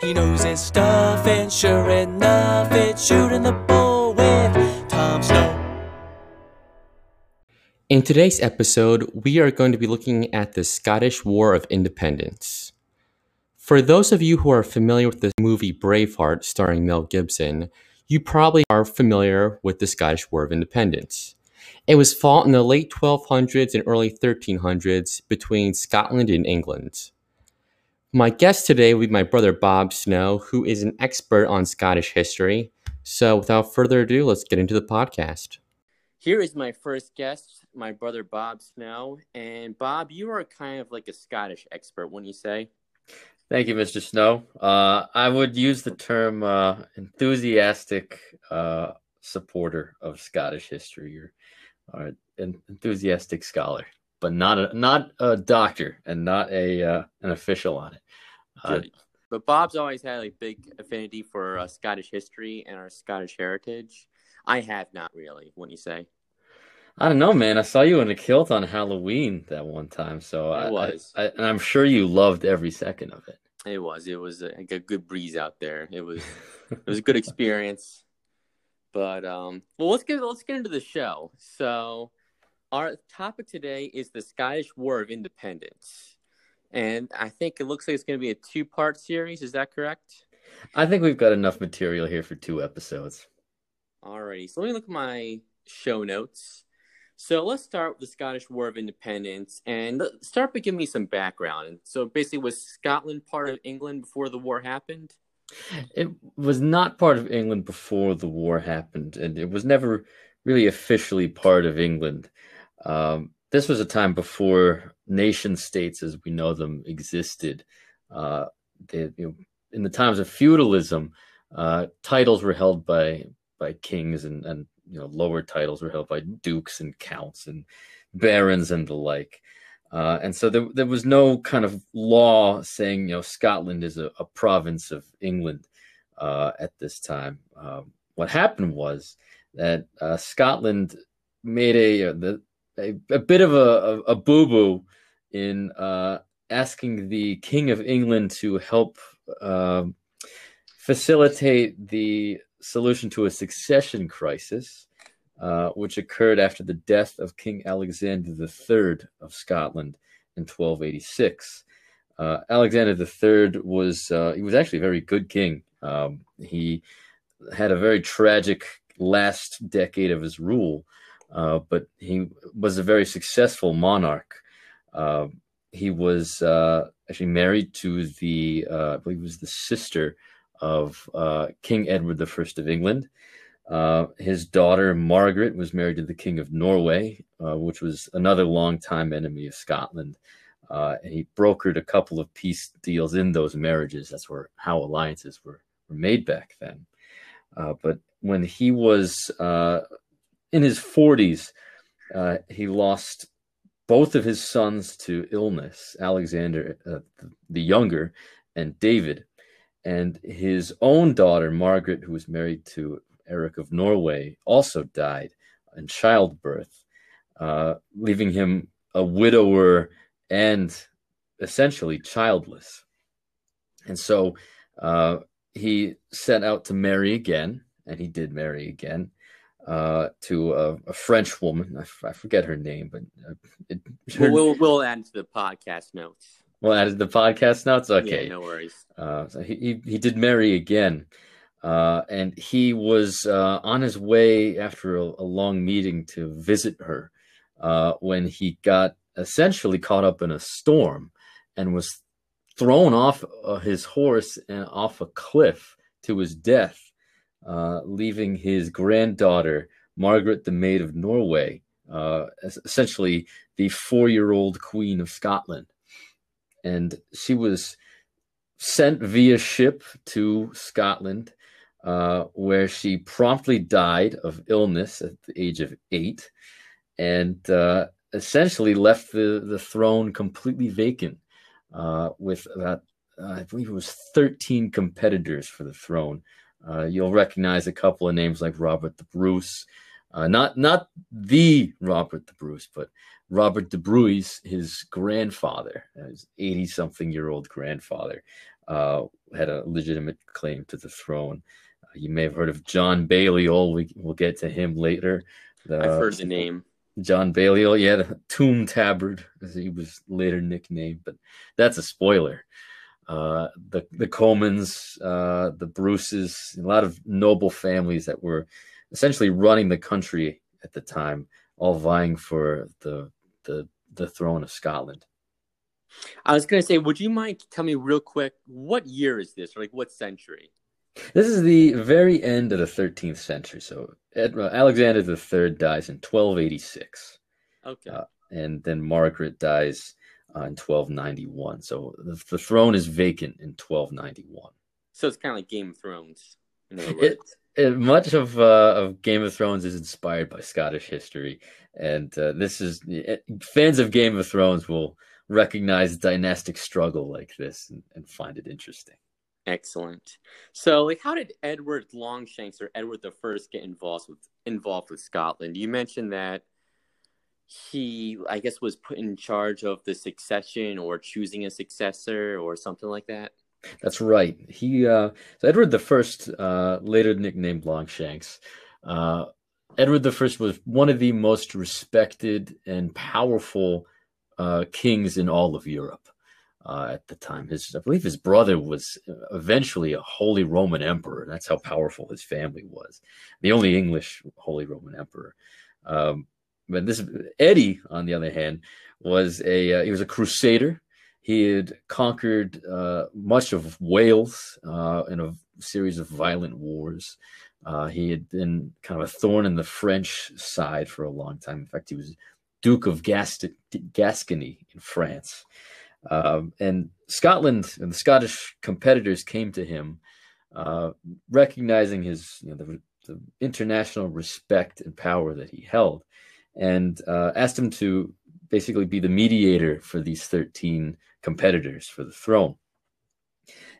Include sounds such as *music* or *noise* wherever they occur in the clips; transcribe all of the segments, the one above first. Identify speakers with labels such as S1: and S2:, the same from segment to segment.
S1: He knows his stuff, and sure enough, it's shooting the bull with Tom Snow.
S2: In today's episode, we are going to be looking at the Scottish War of Independence. For those of you who are familiar with the movie Braveheart starring Mel Gibson, you probably are familiar with the Scottish War of Independence. It was fought in the late 1200s and early 1300s between Scotland and England. My guest today will be my brother Bob Snow, who is an expert on Scottish history. So, without further ado, let's get into the podcast. Here is my first guest, my brother Bob Snow. And Bob, you are kind of like a Scottish expert, wouldn't you say?
S3: Thank you, Mr. Snow. Uh, I would use the term uh, enthusiastic uh, supporter of Scottish history or, or, an enthusiastic scholar, but not a not a doctor and not a uh, an official on it.
S2: Uh, but Bob's always had a big affinity for uh, Scottish history and our Scottish heritage. I have not really. Wouldn't you say?
S3: I don't know, man. I saw you in a kilt on Halloween that one time, so I
S2: was,
S3: I, I, and I'm sure you loved every second of it.
S2: It was. It was a, a good breeze out there. It was. *laughs* it was a good experience. But um, well, let's get let's get into the show. So, our topic today is the Scottish War of Independence, and I think it looks like it's going to be a two part series. Is that correct?
S3: I think we've got enough material here for two episodes.
S2: Alrighty, so let me look at my show notes. So let's start with the Scottish War of Independence and start by giving me some background. So basically, was Scotland part of England before the war happened?
S3: It was not part of England before the war happened, and it was never really officially part of England. Um, this was a time before nation states as we know them existed. Uh, they, you know, in the times of feudalism, uh, titles were held by by kings and, and you know lower titles were held by dukes and counts and barons and the like. Uh, and so there, there was no kind of law saying you know Scotland is a, a province of England uh, at this time. Um, what happened was that uh, Scotland made a, uh, a, a bit of a, a boo boo in uh, asking the King of England to help um, facilitate the solution to a succession crisis, uh, which occurred after the death of King Alexander III of Scotland in 1286. Uh, Alexander III was uh, he was actually a very good king. Um, he had a very tragic last decade of his rule, uh, but he was a very successful monarch. Uh, he was uh, actually married to the I believe was the sister of uh, King Edward I of England. Uh, his daughter Margaret was married to the King of Norway, uh, which was another longtime enemy of Scotland. Uh, and he brokered a couple of peace deals in those marriages. That's where how alliances were, were made back then. Uh, but when he was uh, in his 40s, he lost both of his sons to illness Alexander the younger and David and his own daughter, Margaret, who was married to Eric of Norway, also died in childbirth, uh, leaving him a widower and essentially childless. And so uh, he set out to marry again, and he did marry again uh, to a, a, French woman. I, f- I forget her name, but uh,
S2: it, her... we'll, we'll add to the podcast notes.
S3: Well, added the podcast notes. Okay,
S2: yeah, no worries.
S3: Uh, so he, he, he did marry again, uh, and he was uh, on his way after a, a, long meeting to visit her uh, when he got essentially caught up in a storm and was thrown off uh, his horse and off a cliff to his death, uh, leaving his granddaughter Margaret, the Maid of Norway, essentially the four-year-old Queen of Scotland and she was sent via ship to Scotland, uh, where she promptly died of illness at the age of eight, and uh, essentially left the, the throne completely vacant, uh, with about I believe it was 13 competitors for the throne. Uh, you'll recognize a couple of names like Robert the Bruce, uh, not not the Robert the Bruce, but Robert de Bruys, his grandfather, his 80 something year old grandfather. uh, had a legitimate claim to the throne. Uh, you may have heard of John Balliol. We, we'll get to him later.
S2: The, I've heard the name.
S3: John Balliol, yeah, the Toom Tabard, as he was later nicknamed, but that's a spoiler. Uh, the the Comyns, uh, the Bruces, a lot of noble families that were essentially running the country at the time, all vying for the the the throne of Scotland.
S2: I was going to say, would you mind tell me real quick what year is this, or like what century?
S3: This is the very end of the 13th century. So uh, Alexander III dies in 1286.
S2: Okay. Uh,
S3: and then Margaret dies uh, in 1291. So the, the, throne is vacant in 1291.
S2: So it's kind of like Game of Thrones.
S3: It, it, much of uh, of Game of Thrones is inspired by Scottish history, and uh, this is fans of Game of Thrones will recognize dynastic struggle like this and, and find it interesting.
S2: Excellent. So, like, how did Edward Longshanks or Edward the First get involved with involved with Scotland? You mentioned that he, I guess, was put in charge of the succession or choosing a successor or something like that.
S3: That's right. He, uh, so Edward the First, uh, later nicknamed Longshanks, uh, Edward the First was one of the most respected and powerful uh, kings in all of Europe uh, at the time. His, I believe, his brother was eventually a Holy Roman Emperor. That's how powerful his family was. The only English Holy Roman Emperor. Um, but this Eddie, on the other hand, was a uh, he was a crusader. He had conquered uh, much of Wales uh, in a series of violent wars. Uh, he had been kind of a thorn in the French side for a long time. In fact, he was Duke of Gast- Gascony in France. Um, and Scotland and the Scottish competitors came to him, uh, recognizing his you know, the, the, international respect and power that he held, and uh, asked him to basically be the mediator for these 13 competitors for the throne.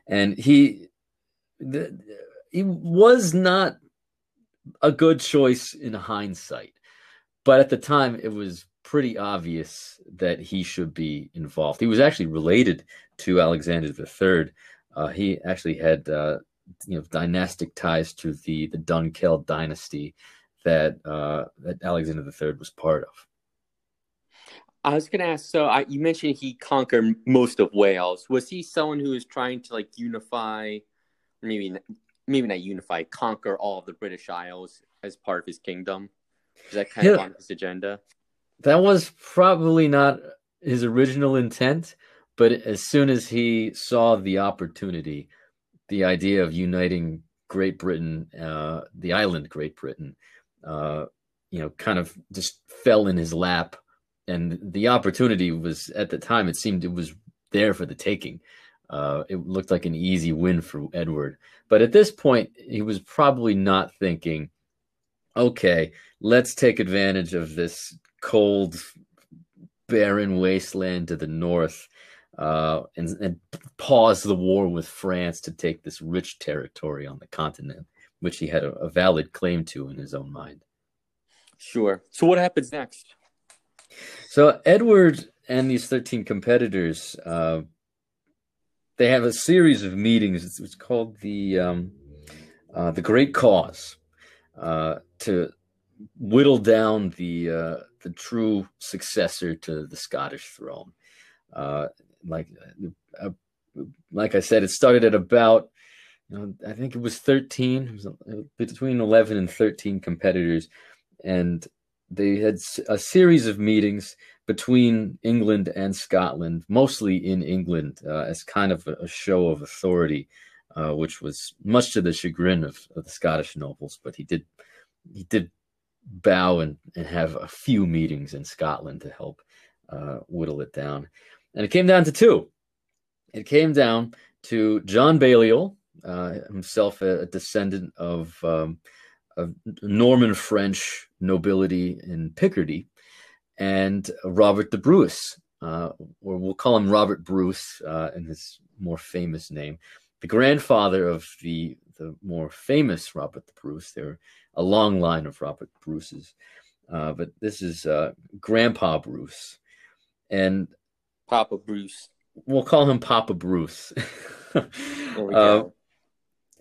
S3: And he, the, he was not a good choice in hindsight, but at the time it was pretty obvious that he should be involved. He was actually related to Alexander III. Uh, he actually had uh, you know dynastic ties to the the Dunkeld dynasty that uh, that Alexander III was part of.
S2: I was gonna ask. So I, you mentioned he conquered most of Wales. Was he someone who was trying to like unify, maybe maybe not unify, conquer all of the British Isles as part of his kingdom? Is that kind yeah. of on his agenda?
S3: that was probably not his original intent, but as soon as he saw the opportunity, the idea of uniting Great Britain, uh, the island Great Britain, uh, you know, kind of just fell in his lap. And the opportunity was at the time, it seemed it was there for the taking. Uh, it looked like an easy win for Edward. But at this point, he was probably not thinking, okay, let's take advantage of this cold, barren wasteland to the north uh, and, and pause the war with France to take this rich territory on the continent, which he had a, a valid claim to in his own mind.
S2: Sure. So, what happens next?
S3: So, Edward and these 13 competitors, uh, they have a series of meetings. It's, it's called the um, uh, the Great Cause uh, to whittle down the uh, the true successor to the Scottish throne. Uh, like uh, like I said, it started at about know I think it was thirteen, it was uh, between eleven and thirteen competitors, and they had a series of meetings between England and Scotland, mostly in England, uh, as kind of a, show of authority, uh, which was much to the chagrin of, of, the Scottish nobles. But he did he did bow and, and have a few meetings in Scotland to help uh, whittle it down. And it came down to two. It came down to John Balliol, uh, himself a, descendant of, um, of, Norman French nobility in Picardy, and Robert the Bruce, uh, or we'll call him Robert Bruce uh, in his more famous name, the grandfather of the the more famous Robert the Bruce. There are a long line of Robert Bruces, uh, but this is uh, Grandpa Bruce, and
S2: Papa Bruce.
S3: We'll call him Papa Bruce. *laughs* uh,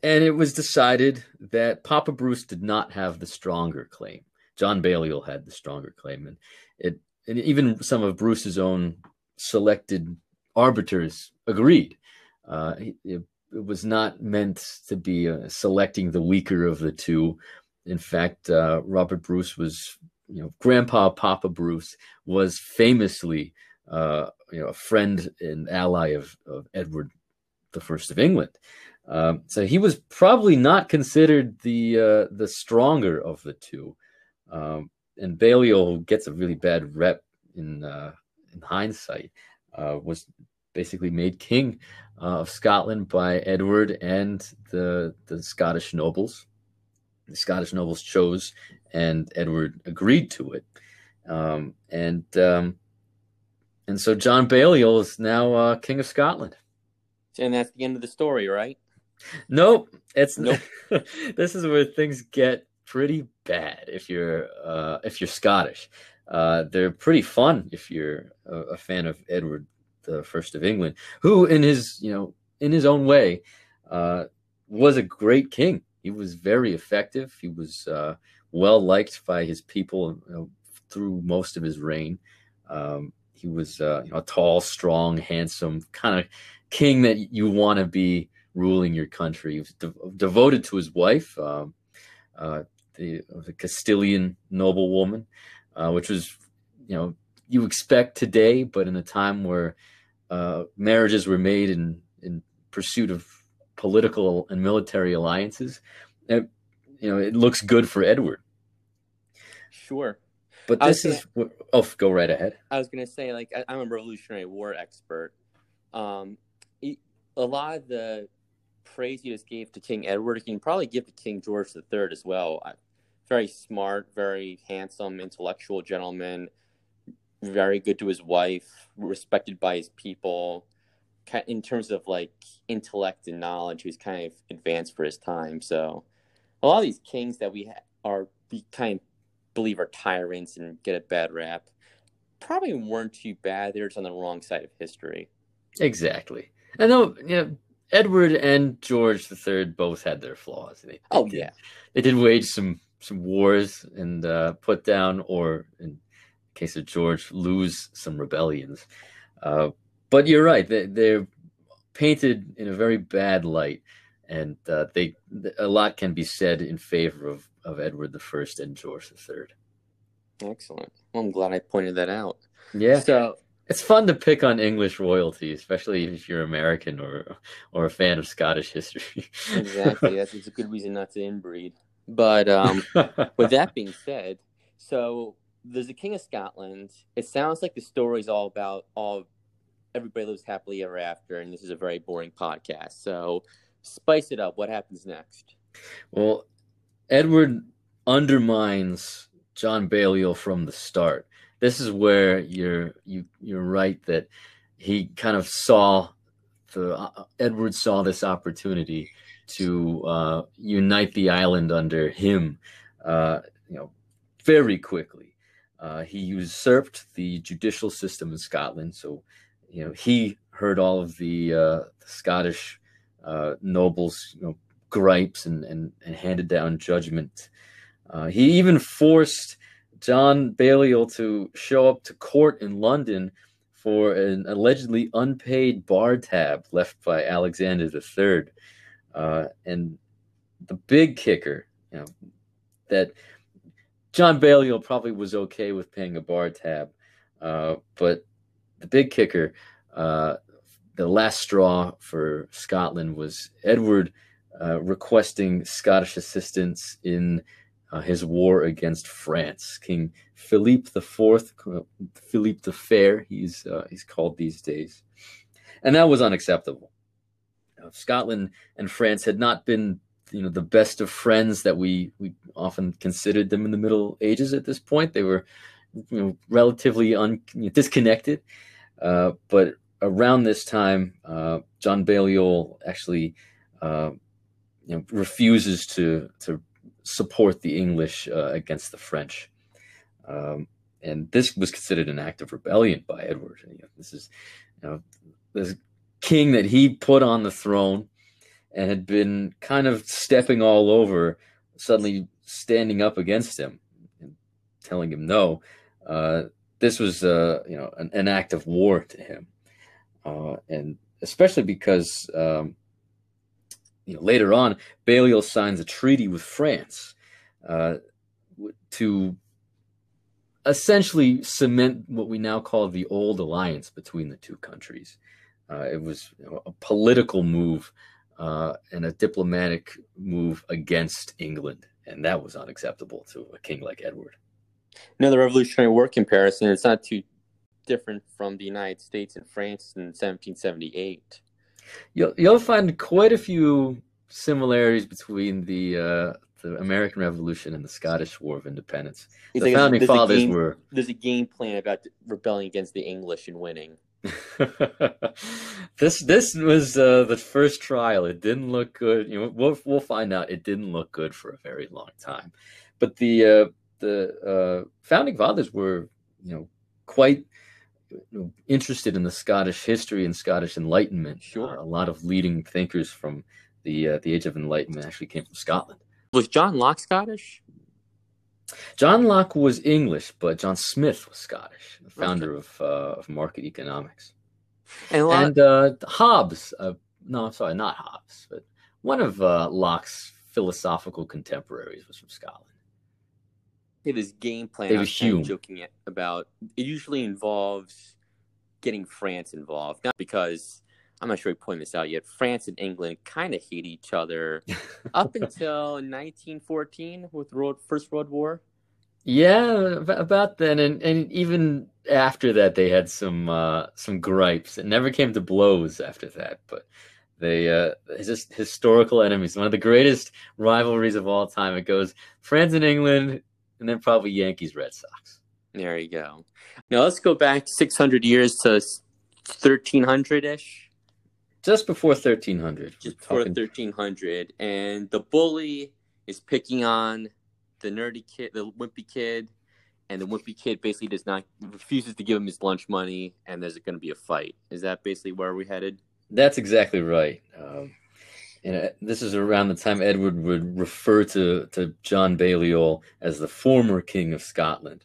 S3: and it was decided that Papa Bruce did not have the stronger claim. John Balliol had the stronger claim, and it and even some of Bruce's own selected arbiters agreed. Uh, it, it, was not meant to be uh, selecting the weaker of the two. In fact, uh, Robert Bruce was, you know, Grandpa Papa Bruce was famously, uh, you know, a friend and ally of, of Edward the First of England. Um, so he was probably not considered the uh, the stronger of the two. Um, and Balliol who gets a really bad rep in uh, in hindsight. Uh, was basically made king uh, of Scotland by Edward and the the Scottish nobles. The Scottish nobles chose, and Edward agreed to it. Um, and um, and so John Balliol is now uh, king of Scotland.
S2: And that's the end of the story, right?
S3: Nope. It's nope. *laughs* this is where things get pretty bad if you're uh, if you're Scottish. Uh, they're pretty fun if you're a, a, fan of Edward the First of England, who, in his you know in his own way, uh, was a great king. He was very effective. He was uh, well liked by his people you know, through most of his reign. Um, he was uh, you know, a tall, strong, handsome kind of king that you want to be ruling your country. He was de- devoted to his wife, um, uh, the, the Castilian noblewoman, uh, which was, you know, you expect today, but in a time where uh, marriages were made in, in pursuit of political and military alliances, it, you know, it looks good for Edward.
S2: Sure.
S3: But this gonna, is, oh, go right ahead.
S2: I was going to say, like, I, am a Revolutionary War expert. Um, a lot of the praise you just gave to King Edward, you can probably give to King George III as well. Very smart, very handsome, intellectual gentleman, very good to his wife, respected by his people. In terms of like intellect and knowledge, he was kind of advanced for his time. So, a lot of these kings that we are we kind of believe are tyrants and get a bad rap probably weren't too bad. They're just on the wrong side of history.
S3: Exactly. I know, you know, Edward and George III both had their flaws. They,
S2: oh
S3: they
S2: yeah,
S3: they did wage some some wars and uh, put down, or in case of George, lose some rebellions. Uh, but you're right; they, they're painted in a very bad light, and uh, they a lot can be said in favor of of Edward I and George III.
S2: Excellent. Well, I'm glad I pointed that out.
S3: Yeah. So it's fun to pick on English royalty, especially if you're American or or a fan of Scottish history.
S2: exactly, that's it's a good reason not to inbreed. But um, *laughs* with that being said, so there's a king of Scotland. It sounds like the story's all about all everybody lives happily ever after, and this is a very boring podcast. So spice it up. What happens next?
S3: Well, Edward undermines John Balliol from the start this is where you're you you're right that he kind of saw the uh, Edward saw this opportunity to uh, unite the island under him, uh, you know, very quickly. Uh, he usurped the judicial system in Scotland, so you know he heard all of the, uh, the Scottish uh, nobles, you know, gripes and, and and handed down judgment. he even forced John Balliol to show up to court in London for an allegedly unpaid bar tab left by Alexander III. Uh, and the big kicker, you know, that John Balliol probably was okay with paying a bar tab, uh, but the big kicker, uh, the last straw for Scotland was Edward uh, requesting Scottish assistance in uh, his war against France. King Philippe the Fourth, Philippe the Fair, he's uh, he's called these days, and that was unacceptable. Uh, Scotland and France had not been, you know, the best of friends that we we often considered them in the Middle Ages. At this point, they were, you know, relatively un, disconnected. Uh, but around this time, uh, John Balliol actually. Uh, you know, refuses to to support the English uh, against the French. Um, and this was considered an act of rebellion by Edward. You know, this is, you know, this king that he put on the throne and had been kind of stepping all over, suddenly standing up against him and telling him no. Uh, this was, uh, you know, an, an, act of war to him, uh, and especially because, um, you know, later on, Balliol signs a treaty with France uh, to essentially cement what we now call the old alliance between the two countries. Uh, it was you know, a political move uh, and a diplomatic move against England, and that was unacceptable to a king like Edward.
S2: Now, the Revolutionary War comparison. It's not too different from the United States and France in 1778.
S3: You'll you'll find quite a few similarities between the uh, the American Revolution and the Scottish War of Independence. the like founding fathers
S2: game,
S3: were.
S2: There's a game plan about rebelling against the English and winning. *laughs*
S3: this this was uh, the first trial. It didn't look good. You know, we'll we'll find out. It didn't look good for a very long time. But the uh, the uh, founding fathers were, you know, quite interested in the Scottish history and Scottish Enlightenment.
S2: Sure,
S3: a lot of leading thinkers from the uh, the Age of Enlightenment actually came from Scotland.
S2: Was John Locke Scottish?
S3: John Locke was English, but John Smith was Scottish, the founder okay. of, uh, of market economics. And, and uh, Hobbes, uh, no, I'm sorry, not Hobbes, but one of uh, Locke's philosophical contemporaries was from Scotland.
S2: It is game plan. It was Hume. Joking about it usually involves getting France involved, not because I'm not sure we pointed this out yet. France and England kind of hate each other *laughs* up until 1914 with the First World War.
S3: Yeah, about then, and, and even after that, they had some uh, some gripes. It never came to blows after that, but they uh, just historical enemies. One of the greatest rivalries of all time. It goes France and England, and then probably Yankees Red Sox.
S2: There you go. Now let's go back 600 years to 1300 ish
S3: just before 1300
S2: just before talking... 1300 and the bully is picking on the nerdy kid the wimpy kid and the wimpy kid basically does not refuses to give him his lunch money and there's going to be a fight. Is that basically where we headed?
S3: That's exactly right. Um, and uh, this is around the time edward would refer to, to john balliol as the former king of scotland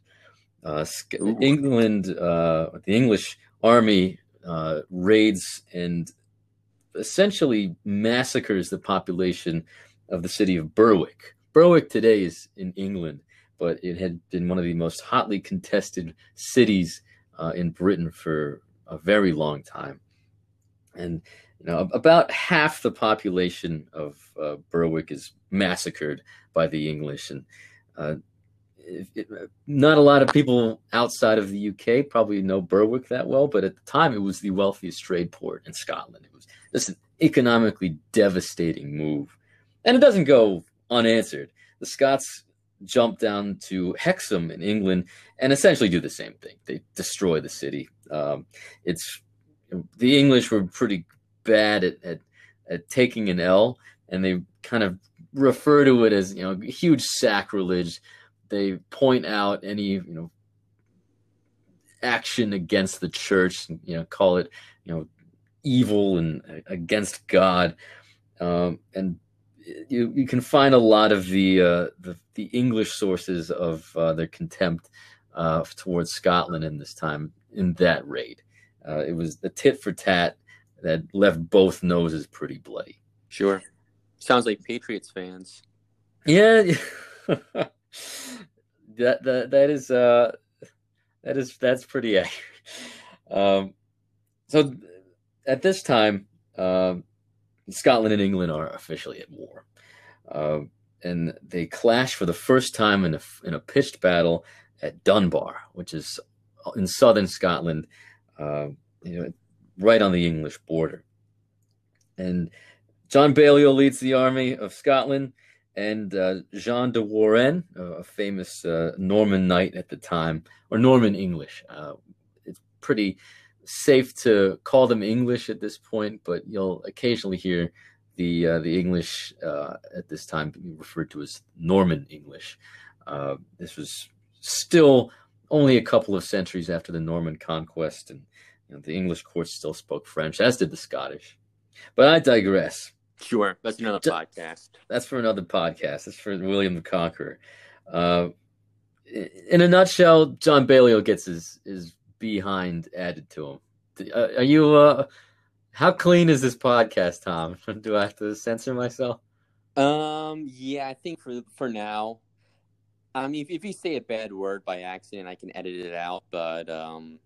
S3: uh, england uh, the english army uh, raids and essentially massacres the population of the city of Berwick. Berwick today is in England, but it had been one of the most hotly contested cities uh, in Britain for a very long time. And know, about half the population of uh, Berwick is massacred by the English, and uh, it, it, not a lot of people outside of the UK probably know Berwick that well. But at the time, it was the wealthiest trade port in Scotland. It was this an economically devastating move. And it doesn't go unanswered. The Scots jump down to Hexham in England and essentially do the same thing. They destroy the city. Um, it's the English were pretty bad at, at, at taking an L, and they kind of refer to it as you know huge sacrilege. They point out any you know action against the church, you know, call it you know evil and against God. Um, and you, you can find a lot of the uh, the, the, English sources of uh, their contempt uh, towards Scotland in this time in that raid. Uh, it was the tit for tat that left both noses pretty bloody.
S2: Sure, sounds like Patriots fans.
S3: Yeah, *laughs* that that that is uh, that is that's pretty accurate. Um, so at this time, uh, Scotland and England are officially at war, uh, and they clash for the first time in a in a pitched battle at Dunbar, which is in southern Scotland, uh, you know, right on the English border. And John Balliol leads the army of Scotland, and uh, Jean de Warenne, a famous uh, Norman knight at the time, or Norman English. Uh, it's pretty safe to call them English at this point, but you'll occasionally hear the uh, the English uh, at this time referred to as Norman English. Uh, this was still only a couple of centuries after the Norman conquest, and You know, the English courts still spoke French, as did the Scottish. But I digress.
S2: Sure, that's another
S3: D-
S2: podcast.
S3: That's for another podcast. That's for William the Conqueror. Uh, in a nutshell, John Balliol gets his his behind added to him. Uh, are you? Uh, how clean is this podcast, Tom? *laughs* Do I have to censor myself?
S2: Um, yeah, I think for for now, I mean, if, if you say a bad word by accident, I can edit it out. But um,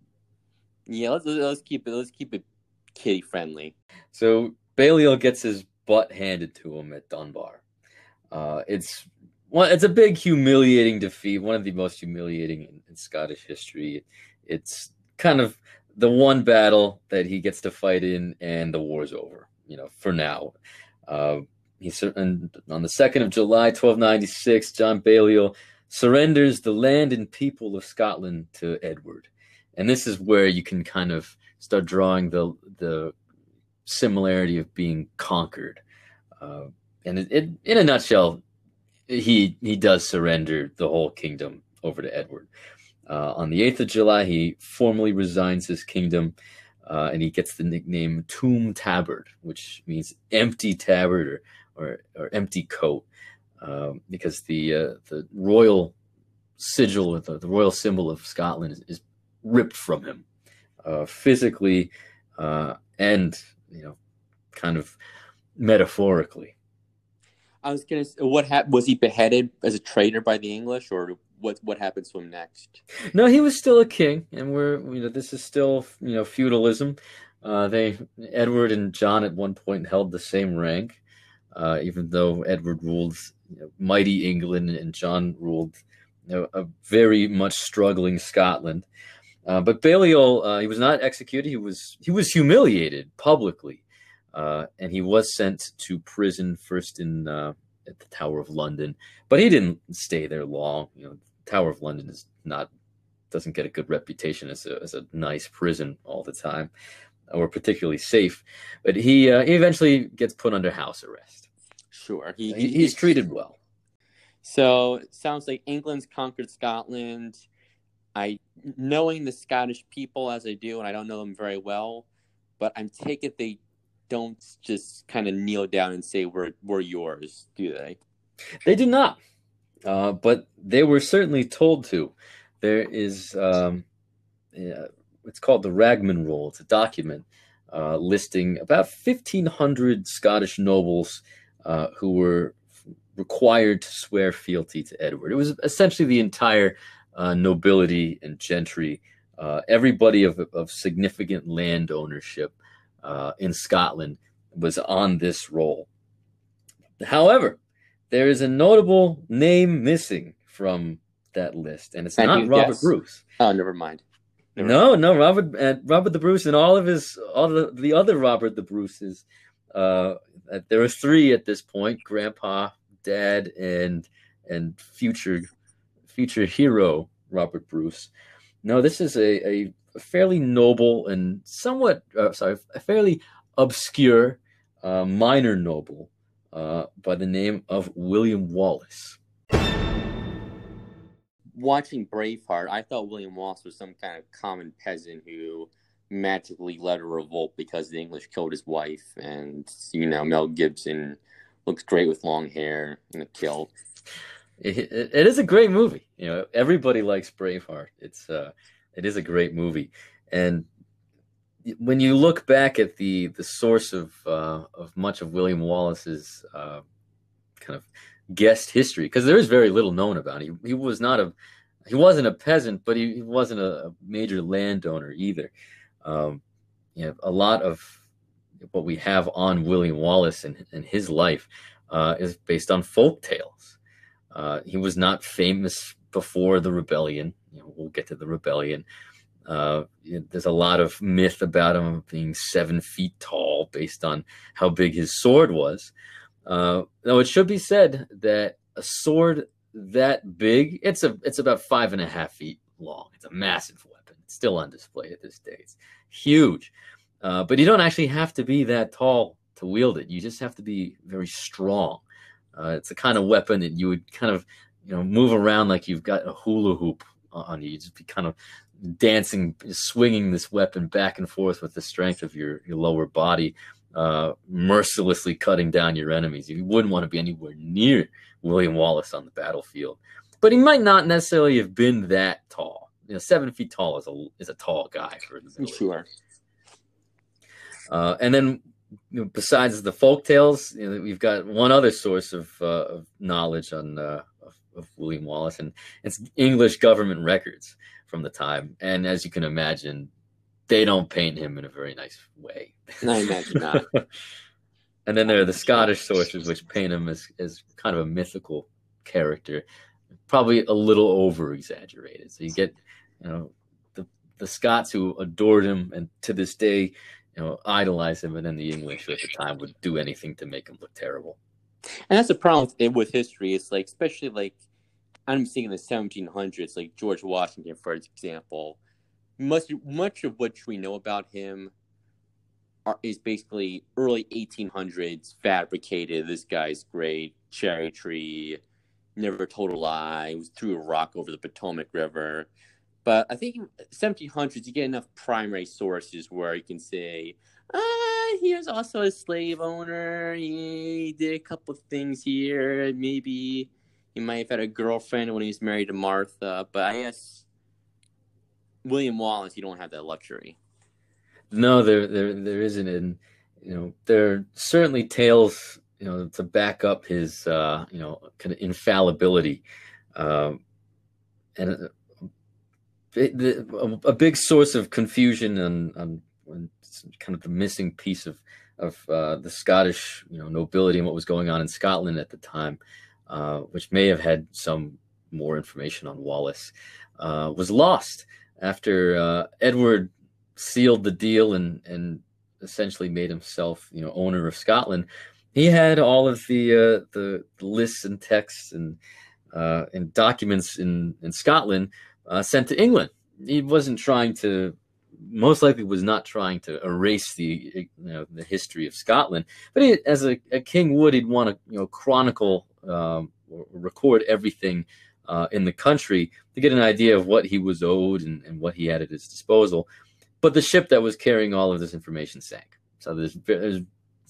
S2: yeah, let's let's keep it let's keep it kitty friendly.
S3: So Balliol gets his butt handed to him at Dunbar. Uh, it's one. It's a big, humiliating defeat. One of the most humiliating in, in Scottish history. It's kind of the one battle that he gets to fight in, and the war's over. You know, for now. Uh, he and on the second of July, twelve ninety six, John Balliol surrenders the land and people of Scotland to Edward, and this is where you can kind of start drawing the the similarity of being conquered. Uh, and it, it, in a nutshell, he he does surrender the whole kingdom over to Edward. Uh, on the eighth of July, he formally resigns his kingdom, uh, and he gets the nickname Toom Tabard, which means empty tabard or or, or empty coat, um, because the uh, the royal sigil, the, the royal symbol of Scotland, is, is ripped from him uh, physically uh, and you know, kind of metaphorically.
S2: I was gonna. Say, what happened? Was he beheaded as a traitor by the English, or what? What happened to him next?
S3: No, he was still a king, and we're you know this is still you know feudalism. Uh, they Edward and John at one point held the same rank, uh, even though Edward ruled you know, mighty England and John ruled you know, a very much struggling Scotland. Uh, but Balliol, uh, he was not executed. He was he was humiliated publicly, uh, and he was sent to prison first in uh, at the Tower of London. But he didn't stay there long. You know, Tower of London is not doesn't get a good reputation as a as a nice prison all the time, or particularly safe. But he uh, he eventually gets put under house arrest.
S2: Sure, he,
S3: He, he's treated well.
S2: So it sounds like England's conquered Scotland. I knowing the Scottish people as I do, and I don't know them very well, but I'm taking they don't just kind of kneel down and say we're we're yours, do they?
S3: They do not, uh, but they were certainly told to. There is, um, yeah, it's called the Ragman Roll. It's a document uh, listing about 1,500 Scottish nobles uh, who were required to swear fealty to Edward. It was essentially the entire uh, nobility and gentry, uh, everybody of, of significant land ownership uh, in Scotland was on this roll. However, there is a notable name missing from that list, and it's
S2: And
S3: not
S2: you
S3: Robert
S2: guess.
S3: Bruce.
S2: Oh, never mind. Never
S3: No, no, Robert, uh, Robert the Bruce, and all of his, all the the other Robert the Bruces. Uh, there are three at this point: Grandpa, Dad, and and future future hero Robert Bruce. No, this is a, a, fairly noble and somewhat, uh, sorry, a fairly obscure uh, minor noble uh, by the name of William Wallace.
S2: Watching Braveheart, I thought William Wallace was some kind of common peasant who magically led a revolt because the English killed his wife, and you know Mel Gibson looks great with long hair and a kilt.
S3: It, it, it is a great movie. You know, everybody likes Braveheart. It's uh, it is a great movie, and when you look back at the the source of uh, of much of William Wallace's uh, kind of guest history, because there is very little known about him. He, he was not a he wasn't a peasant, but he, he wasn't a, a major landowner either. Um, you know, a lot of what we have on William Wallace and, and his life uh, is based on folk tales. Uh, he was not famous before the rebellion. You know, we'll get to the rebellion. Uh, there's a lot of myth about him being seven feet tall based on how big his sword was. Uh, now, it should be said that a sword that big, it's a it's about five and a half feet long. It's a massive weapon. It's still on display at this day. It's huge, uh, but you don't actually have to be that tall to wield it. You just have to be very strong. Uh, it's the kind of weapon that you would kind of, you know, move around like you've got a hula hoop on you. You'd just be kind of dancing, swinging this weapon back and forth with the strength of your, your lower body, uh, mercilessly cutting down your enemies. You wouldn't want to be anywhere near William Wallace on the battlefield. But he might not necessarily have been that tall. You know, seven feet tall is a is a tall guy for the middle
S2: sure.
S3: Uh, and then you know, besides the folk tales, you know, we've got one other source of, uh, of knowledge on uh, of, of, William Wallace, and it's English government records from the time. And as you can imagine, they don't paint him in a very nice way.
S2: I imagine not. *laughs*
S3: and then there are the Scottish sources, which paint him as, as kind of a mythical character, probably a little over exaggerated. So you get, you know, the the Scots who adored him, and to this day you know, idolize him, and then the English at the time would do anything to make him look terrible.
S2: And that's the problem with, with history. It's like, especially like, I'm seeing in the 1700s, like George Washington, for example. Much much of what we know about him are, is basically early 1800s fabricated. This guy's great, cherry tree, never told a lie, was threw a rock over the Potomac River. But I think 1700s, you get enough primary sources where you can say, ah, he was also a slave owner. He did a couple of things here. Maybe he might have had a girlfriend when he was married to Martha. But I guess William Wallace, you don't have that luxury.
S3: No, there, there, there isn't. And you know, there are certainly tales, you know, to back up his, uh, you know, kind of infallibility. Um, and a, big source of confusion and, and, and, kind of the missing piece of of uh, the Scottish you know nobility and what was going on in Scotland at the time, uh, which may have had some more information on Wallace, uh, was lost after uh, Edward sealed the deal and and essentially made himself you know owner of Scotland. He had all of the uh, the lists and texts and uh, and documents in in Scotland uh, sent to England. He wasn't trying to, most likely, was not trying to erase the you know the history of Scotland. But he, as a, a, king would, he'd want to you know chronicle, um, or record everything uh, in the country to get an idea of what he was owed and, and what he had at his disposal. But the ship that was carrying all of this information sank. So there's there's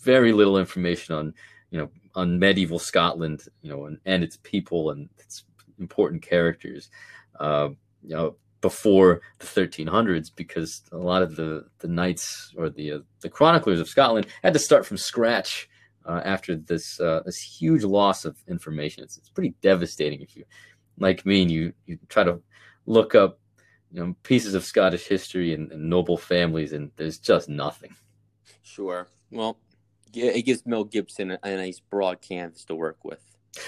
S3: very little information on you know on medieval Scotland, you know, and, and its people and its important characters. Uh, you know before the 1300s because a lot of the the knights or the uh, the chroniclers of Scotland had to start from scratch uh, after this uh, this huge loss of information. It's, it's pretty devastating if you like me and you you try to look up you know pieces of Scottish history and, and noble families and there's just nothing.
S2: Sure. Well, it gives Mel Gibson a, a nice broad canvas to work with.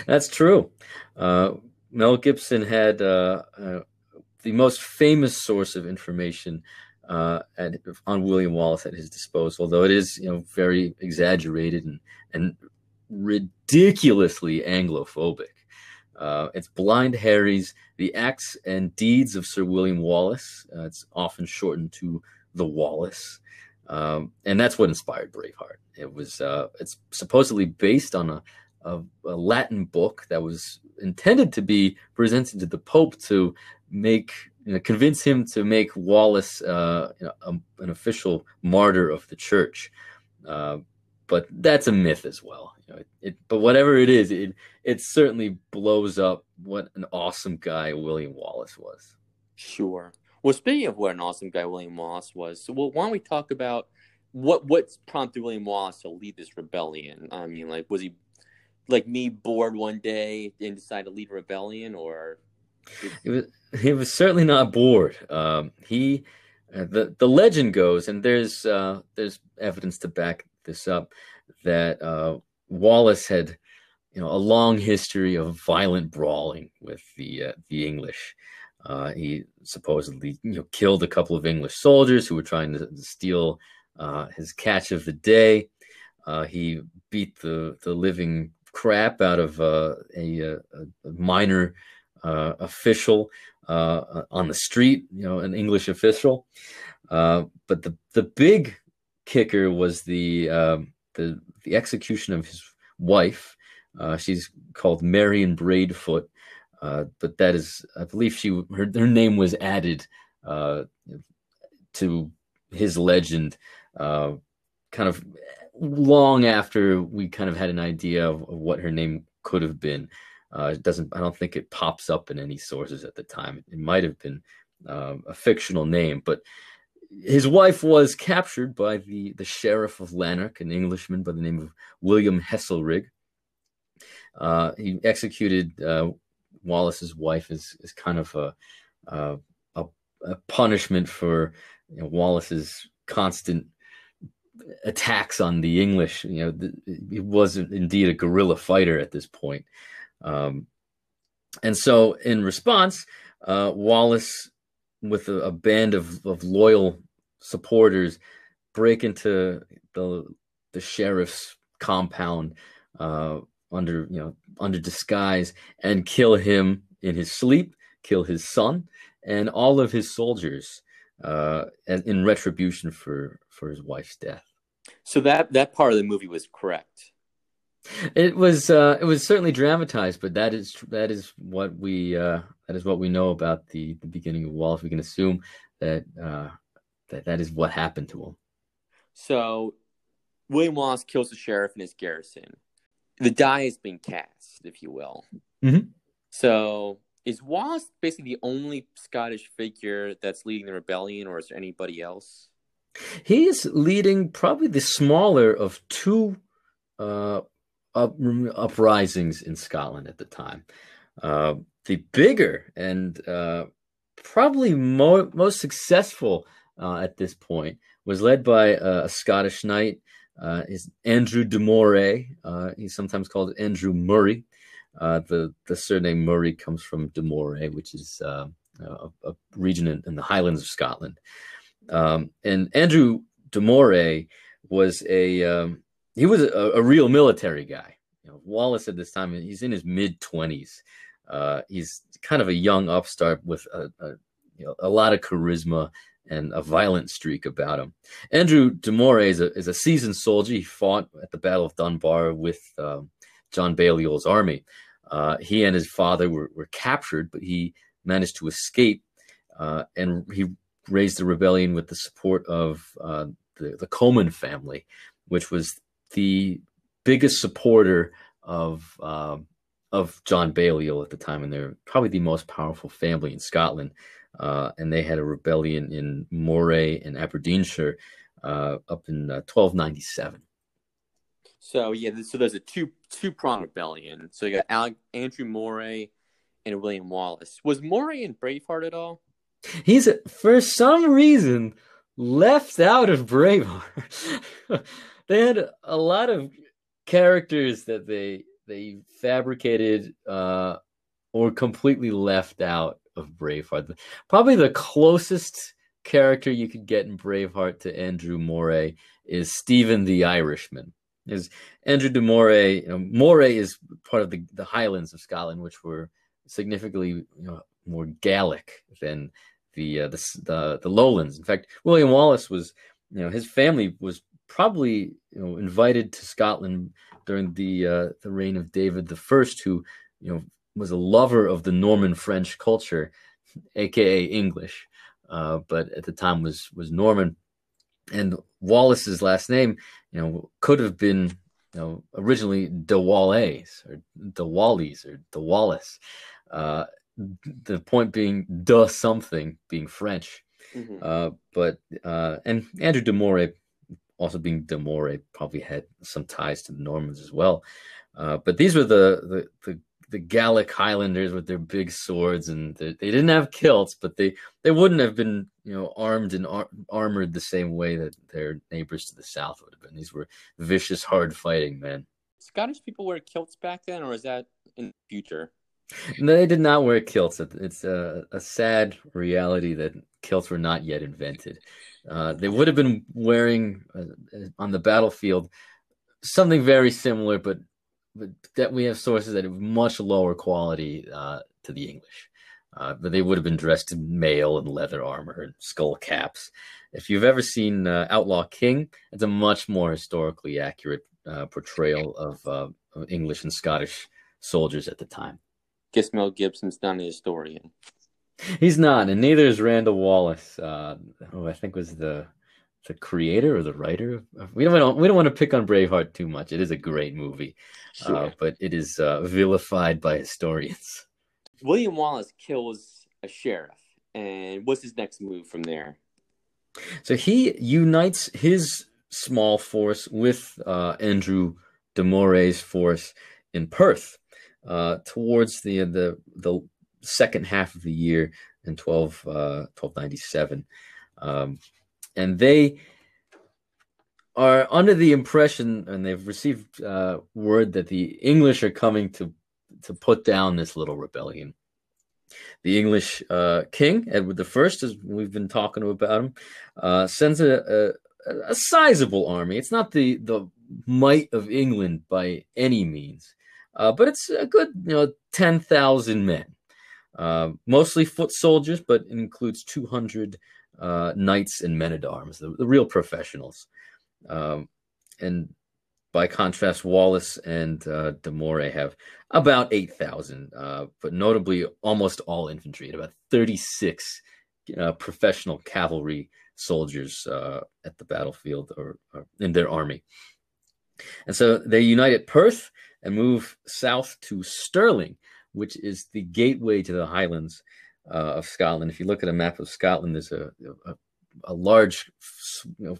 S3: That's true. Uh, Mel Gibson had uh, uh, the most famous source of information uh, at, on William Wallace at his disposal, though it is you know very exaggerated and and ridiculously Anglophobic. Uh, it's Blind Harry's The Acts and Deeds of Sir William Wallace. Uh, it's often shortened to The Wallace. Um, and that's what inspired Braveheart. It was uh, it's supposedly based on a, a, a, Latin book that was intended to be presented to the Pope to make you know, convince him to make Wallace uh, a, an official martyr of the church. Uh, but that's a myth as well. You know, it, it, but whatever it is, it it certainly blows up what an awesome guy William Wallace was.
S2: Sure. Well, speaking of what an awesome guy William Wallace was, so well, why don't we talk about what what prompted William Wallace to lead this rebellion? I mean, like, was he like me bored one day and decided to lead a rebellion, or
S3: he was he was certainly not bored. Um, he uh, the the legend goes, and there's uh, there's evidence to back this up that uh, Wallace had you know a long history of violent brawling with the uh, the English. Uh, he supposedly you know killed a couple of English soldiers who were trying to, steal uh, his catch of the day. he beat the the living crap out of a, a, a minor uh, official uh, on the street, you know, an English official. Uh, but the the big kicker was the um, the the execution of his wife. Uh, she's called Marion Braidfoot, uh, but that is, I believe, she her, her name was added uh, to his legend, uh, kind of long after we kind of had an idea of, of what her name could have been. Uh, it doesn't. I don't think it pops up in any sources at the time. It might have been uh, a fictional name, but his wife was captured by the the sheriff of Lanark, an Englishman by the name of William Hesselrig. Uh, he executed uh, Wallace's wife as, as kind of a, a, a punishment for you know, Wallace's constant attacks on the English. You know, the, he was indeed a guerrilla fighter at this point. Um, and so, in response, uh, Wallace, with a, a band of, of loyal supporters, break into the the sheriff's compound uh, under you know under disguise and kill him in his sleep, kill his son and all of his soldiers uh, in retribution for for his wife's death.
S2: So that that part of the movie was correct.
S3: It was uh, it was certainly dramatized, but that is that is what we uh, that is what we know about the the beginning of Wallace. We can assume that uh, that that is what happened to him.
S2: So William Wallace kills the sheriff in his garrison. The die has been cast, if you will.
S3: Mm-hmm.
S2: So is Wallace basically the only Scottish figure that's leading the rebellion, or is there anybody else?
S3: He is leading probably the smaller of two uh, up, uprisings in Scotland at the time. Uh, the bigger and uh, probably mo- most successful uh, at this point was led by a Scottish knight. Uh, is Andrew de Moray. Uh, he's sometimes called Andrew Murray. the the surname Murray comes from de Moray, which is a, a, region in, in, the Highlands of Scotland. Um, and Andrew de Moray was a um, he was a, a, real military guy. You know, Wallace at this time he's in his mid twenties. Uh, he's kind of a young upstart with a, a, you know, a lot of charisma and a violent streak about him. Andrew de Moray is a, is a seasoned soldier. He fought at the Battle of Dunbar with um, John Balliol's army. Uh, he and his father were, were captured, but he managed to escape uh, and he raised the rebellion with the support of uh, the, the Comyn family, which was the biggest supporter of um, of John Balliol at the time, and they're probably the most powerful family in Scotland. Uh, and they had a rebellion in Moray and Aberdeenshire uh, up in 1297. Uh,
S2: so yeah, so there's a two two prong rebellion. So you got Alec, Andrew Moray and William Wallace. Was Moray in Braveheart at all?
S3: He's for some reason left out of Braveheart. *laughs* they had a lot of characters that they they fabricated uh, or completely left out of Braveheart. Probably the closest character you could get in Braveheart to Andrew Moray is Stephen the Irishman. Is Andrew de Moray? You know, Moray is part of the, the Highlands of Scotland, which were significantly you know, more Gaelic than the, uh, the, the the lowlands. In fact, William Wallace was, you know, his family was probably you know invited to Scotland during the uh, the reign of David the First, who you know was a lover of the Norman French culture, aka English, uh, but at the time was was Norman. And Wallace's last name, you know, could have been you know originally De Wallace or De Wallis or De Wallace. Uh, the point being the something being French. Mm-hmm. Uh, but uh, and Andrew de Moray, also being de Moray, probably had some ties to the Normans as well. Uh, but these were the, the the the Gallic Highlanders with their big swords, and they, they didn't have kilts, but they they wouldn't have been you know armed and ar- armored the same way that their neighbors to the south would have been. These were vicious, hard fighting men.
S2: Scottish people wear kilts back then, or is that in the future?
S3: No, they did not wear kilts. It's a, a, sad reality that kilts were not yet invented. Uh, they would have been wearing uh, on the battlefield something very similar, but, but that we have sources that are much lower quality uh, to the English. Uh, but they would have been dressed in mail and leather armor and skull caps. If you've ever seen uh, Outlaw King, it's a much more historically accurate uh, portrayal of, of English and Scottish soldiers at the time
S2: Mel Gibson's not a historian.
S3: He's not, and neither is Randall Wallace. Uh, who I think was the the creator or the writer. We don't, we don't we don't want to pick on Braveheart too much. It is a great movie, sure. uh, but it is uh, vilified by historians.
S2: William Wallace kills a sheriff, and what's his next move from there?
S3: So he unites his small force with uh, Andrew de Moray's force in Perth uh, towards the the the second half of the year in 12, uh, 1297. Um, and they are under the impression, and they've received uh, word that the English are coming to to put down this little rebellion. The English uh, king Edward I, as we've been talking about him, uh, sends a, a, a sizable army. It's not the the might of England by any means, uh, but it's a good you know ten thousand men, uh, mostly foot soldiers, but includes two hundred uh, knights and men at arms, the, the, real professionals. Um, and by contrast, Wallace and uh, De Moray have about 8,000, uh, but notably almost all infantry and about 36 uh, professional cavalry soldiers uh, at the battlefield or, or, in their army. And so they unite at Perth and move south to Stirling, which is the gateway to the Highlands uh, of Scotland. If you look at a map of Scotland, there's a, a, a large, you know,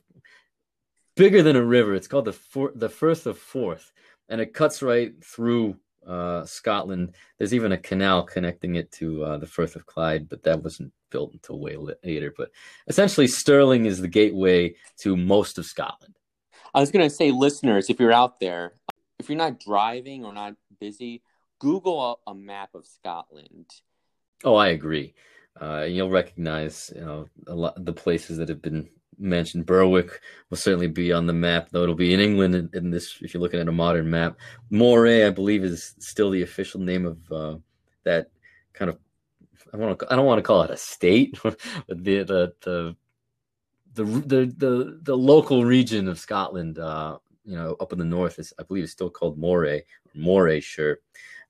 S3: bigger than a river. It's called the For- the Firth of Forth, and it cuts right through uh, Scotland. There's even a canal connecting it to uh, the Firth of Clyde, but that wasn't built until way later. But essentially, Stirling is the gateway to most of Scotland.
S2: I was going to say, listeners, if you're out there, if you're not driving or not busy, Google a, a map of Scotland
S3: Oh, I agree. Uh, you'll recognize, you know, a lot the places that have been mentioned. Berwick will certainly be on the map, though it'll be in England in, in this. If you're looking at a modern map, Moray, I believe, is still the official name of uh, that kind of. I want to. I don't want to call it a state, *laughs* but the the the the the the, the local region of Scotland. Uh, you know, up in the north is, I believe, is still called Moray or Moray, sure,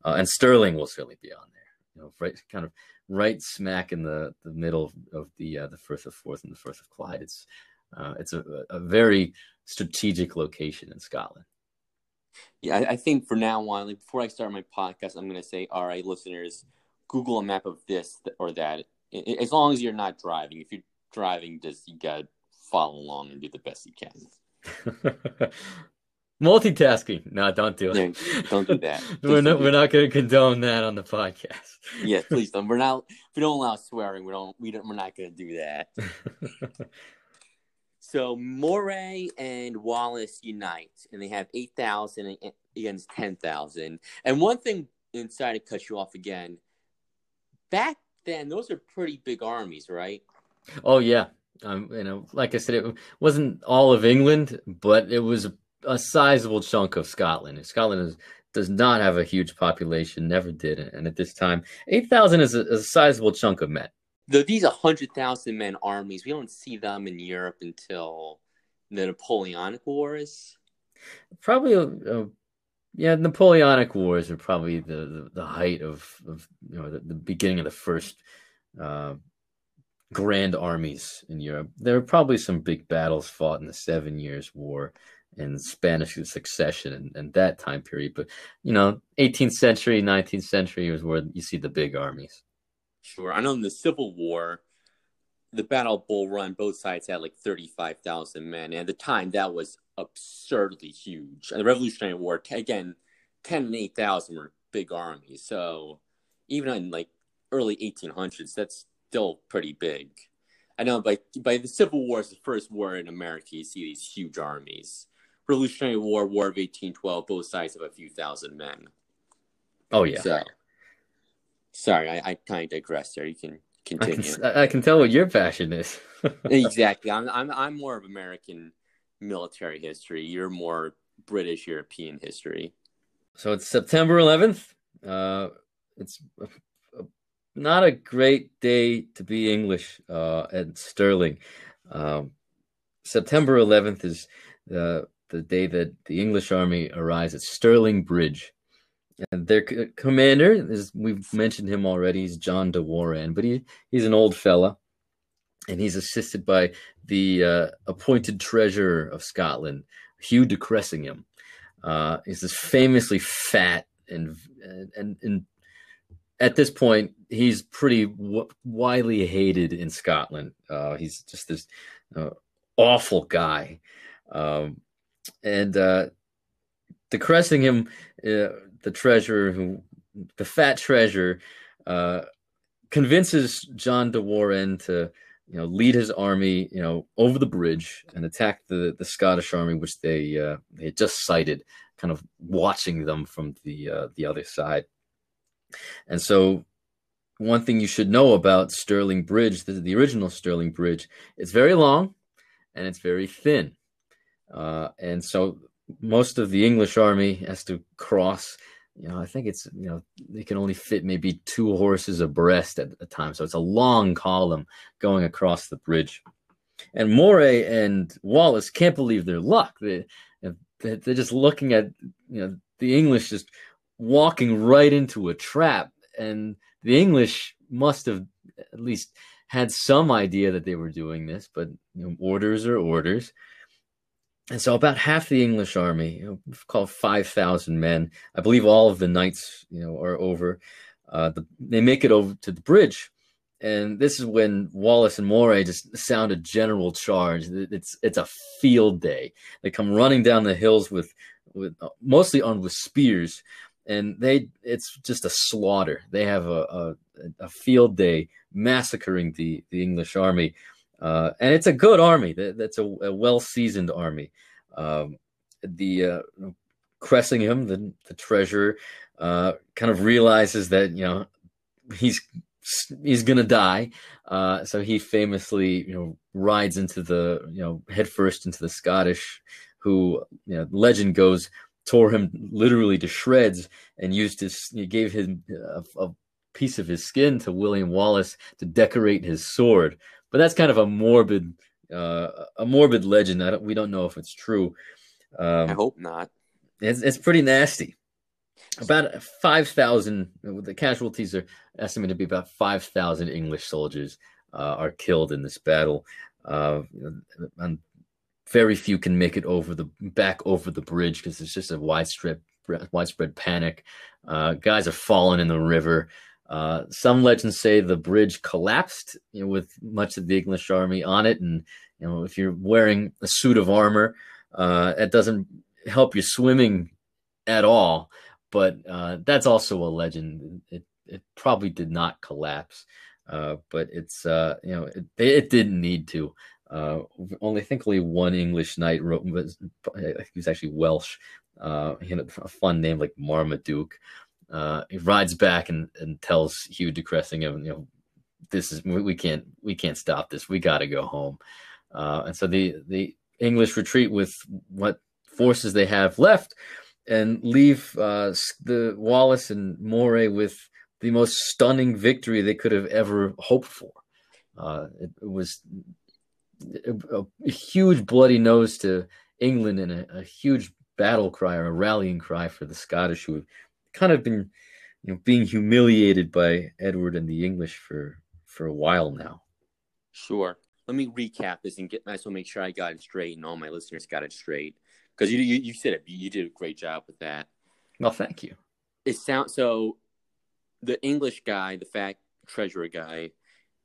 S3: uh, and Stirling will certainly be on there. you know, right, kind of right smack in the, the middle of the uh, the Firth of Forth and the Firth of Clyde. It's uh, it's a, a very strategic location in Scotland.
S2: Yeah, I, I think for now on, like before I start my podcast, I'm going to say, all right, listeners, Google a map of this or that. As long as you're not driving. If you're driving, just you got to follow along and do the best you can. *laughs*
S3: Multitasking. No, don't do it.
S2: don't do that. *laughs*
S3: we're not. We're not going to condone that on the podcast.
S2: yeah, *laughs* please don't. We're not. We don't allow swearing. We don't. We don't. We're not going to do that. so Moray and Wallace unite, and they have eight thousand against ten thousand. And one thing, inside to cut you off again. Back then, those are pretty big armies, right?
S3: Oh yeah. Um, you know, like I said, it wasn't all of England, but it was a sizable chunk of Scotland. Scotland is, does not have a huge population, never did, and at this time, eight thousand is, is, a sizable chunk of men.
S2: The, these hundred thousand men armies, we don't see them in Europe until the Napoleonic Wars.
S3: Probably, uh, yeah, Napoleonic Wars are probably the, the, the height of, of you know the, the, beginning of the first uh, grand armies in Europe. There were probably some big battles fought in the Seven Years' War and Spanish succession and, and that time period. But you know, 18th century, 19th century was where you see the big armies.
S2: Sure, I know in the Civil War, the Battle of Bull Run, both sides had like 35,000 men. And at the time, that was absurdly huge. And the Revolutionary War, again, 10 and 8,000 were big armies. So even in like early 1800s, that's still pretty big. I know by by the Civil War is the first war in America. You see these huge armies. Revolutionary War, War of 1812, both sides have a few thousand men.
S3: Oh, yeah.
S2: So, sorry, I, I kind of digressed there. You can continue.
S3: I can, I can tell what your passion is. *laughs*
S2: exactly. I'm, I'm, I'm more of American military history. You're more British European history.
S3: So it's September 11th. Uh, it's not a great day to be English uh, at Stirling. Um, September 11th is uh, the day that the English army arrives at Stirling Bridge. and their c- commander is we've mentioned him already. He's John de Warren, but he he's an old fella, and he's assisted by the uh, appointed treasurer of Scotland, Hugh de Cressingham. Uh, he's this famously fat and and and at this point he's pretty w- widely hated in Scotland. Uh, he's just this uh, awful guy, um, and uh, de Cressingham, uh, the treasurer, who the fat treasurer, uh, convinces John de Warren to you know lead his army you know over the bridge and attack the the Scottish army, which they uh, they had just sighted, kind of watching them from the the other side. And so, one thing you should know about Stirling Bridge, the, the original Stirling Bridge, it's very long and it's very thin. Uh, and so, most of the English army has to cross. You know, I think it's you know they can only fit maybe two horses abreast at a time, so it's a long column going across the bridge. And Moray and Wallace can't believe their luck. They they're just looking at you know the English just walking right into a trap, and the English must have at least had some idea that they were doing this, but you know, orders are orders. And so, about half the English army, you know, called five thousand men, I believe all of the knights, you know, are over. Uh, the, they make it over to the bridge, and this is when Wallace and Moray just sound a general charge. It's it's a field day. They come running down the hills with with uh, mostly armed with spears, and they it's just a slaughter. They have a a, a field day massacring the the English army, uh, and it's a good army. That's a, a well seasoned army. Um, the uh, Cressingham, the the treasurer, uh, kind of realizes that you know he's he's gonna die. Uh, so he famously, you know, rides into the, you know, headfirst into the Scottish, who, you know, legend goes tore him literally to shreds and used his, he gave him a, a piece of his skin to William Wallace to decorate his sword. But that's kind of a morbid, uh, a morbid legend. Don't, we don't know if it's true.
S2: Um, I hope not.
S3: It's, it's pretty nasty about 5,000, the casualties are estimated to be about 5,000 English soldiers uh, are killed in this battle. Uh, and very few can make it over the back over the bridge because it's just a widespread widespread panic. Uh, guys are falling in the river. Uh, some legends say the bridge collapsed you know, with much of the English army on it, and you know if you're wearing a suit of armor, uh, it doesn't help you swimming at all but uh, that's also a legend. It it probably did not collapse, uh, but it's uh, you know it, it didn't need to. Uh, only I think only one English knight wrote was he was actually Welsh. Uh, he had a fun name like Marmaduke. Uh, he rides back and, and tells Hugh de Cressingham, you know, this is we, we can't we can't stop this. We got to go home. Uh, and so the the English retreat with what forces they have left and leave uh, the Wallace and Moray with the most stunning victory they could have ever hoped for. Uh, it, it, was a, a, huge bloody nose to England and a, a, huge battle cry or a rallying cry for the Scottish who have kind of been you know, being humiliated by Edward and the English for, for a while now.
S2: Sure. Let me recap this and get myself make sure I got it straight and all my listeners got it straight because you, you you said it. You did a great job with that.
S3: Well, thank you.
S2: It sounds so. The English guy, the fat treasurer guy,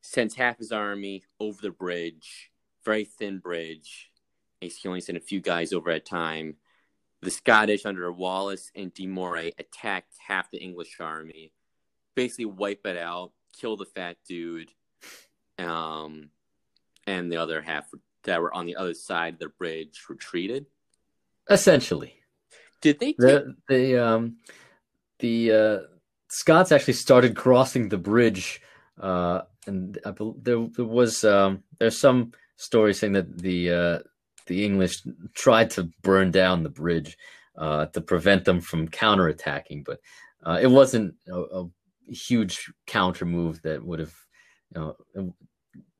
S2: sends half his army over the bridge, very thin bridge. He only sent a few guys over at a time. The Scottish under Wallace and De Moray attacked half the English army, basically wipe it out, kill the fat dude, um, and the other half that were on the other side of the bridge retreated.
S3: Essentially,
S2: did they? Take...
S3: The the um the uh, Scots actually started crossing the bridge, uh, and I, there there was um, there's some stories saying that the uh, the English tried to burn down the bridge uh, to prevent them from counterattacking, but uh, it wasn't a, a, huge counter move that would have, you know,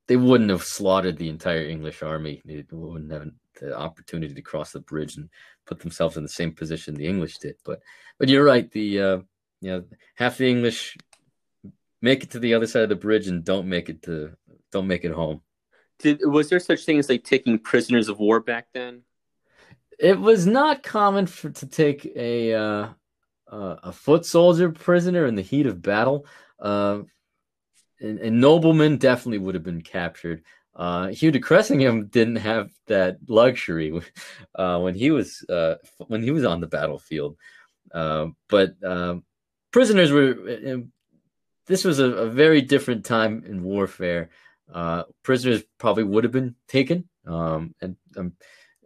S3: they wouldn't have slaughtered the entire English army. They wouldn't have the opportunity to cross the bridge and put themselves in the same position the English did. But but you're right. The uh, you know half the English make it to the other side of the bridge and don't make it to don't make it home.
S4: Did was there such thing as like taking prisoners of war back then?
S3: It was not common for to take a uh, uh, a foot soldier prisoner in the heat of battle. Uh, and, and noblemen definitely would have been captured. Uh, Hugh de Cressingham didn't have that luxury *laughs* uh, when he was uh, when he was on the battlefield. Uh, but um, prisoners were. This was a, a, very different time in warfare. Uh, prisoners probably would have been taken, um, and I'm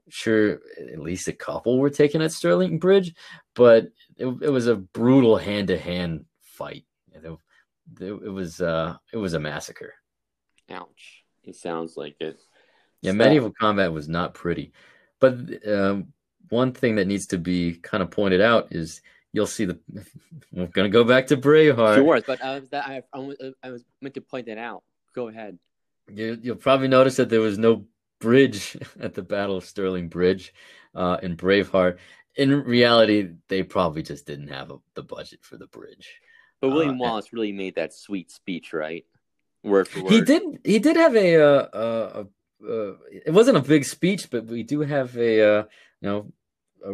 S3: sure at least a couple were taken at Stirling Bridge. But it, it was a brutal hand-to-hand fight. It, it, it was uh, it was a massacre.
S4: Ouch. It sounds like it.
S3: Yeah, so, medieval combat was not pretty. But um, one thing that needs to be kind of pointed out is you'll see the. *laughs* We're gonna go back to Braveheart.
S4: Sure, but uh, that, I, I, was meant to point that out. Go ahead.
S3: You, you'll probably notice that there was no bridge *laughs* at the Battle of Stirling Bridge uh, in Braveheart. In reality, they probably just didn't have a, the budget for the bridge.
S4: But William uh, Wallace really made that sweet speech, right? word for word.
S3: He did. He did have a. Uh, uh, uh, it wasn't a big speech, but we do have a. Uh, you know, a,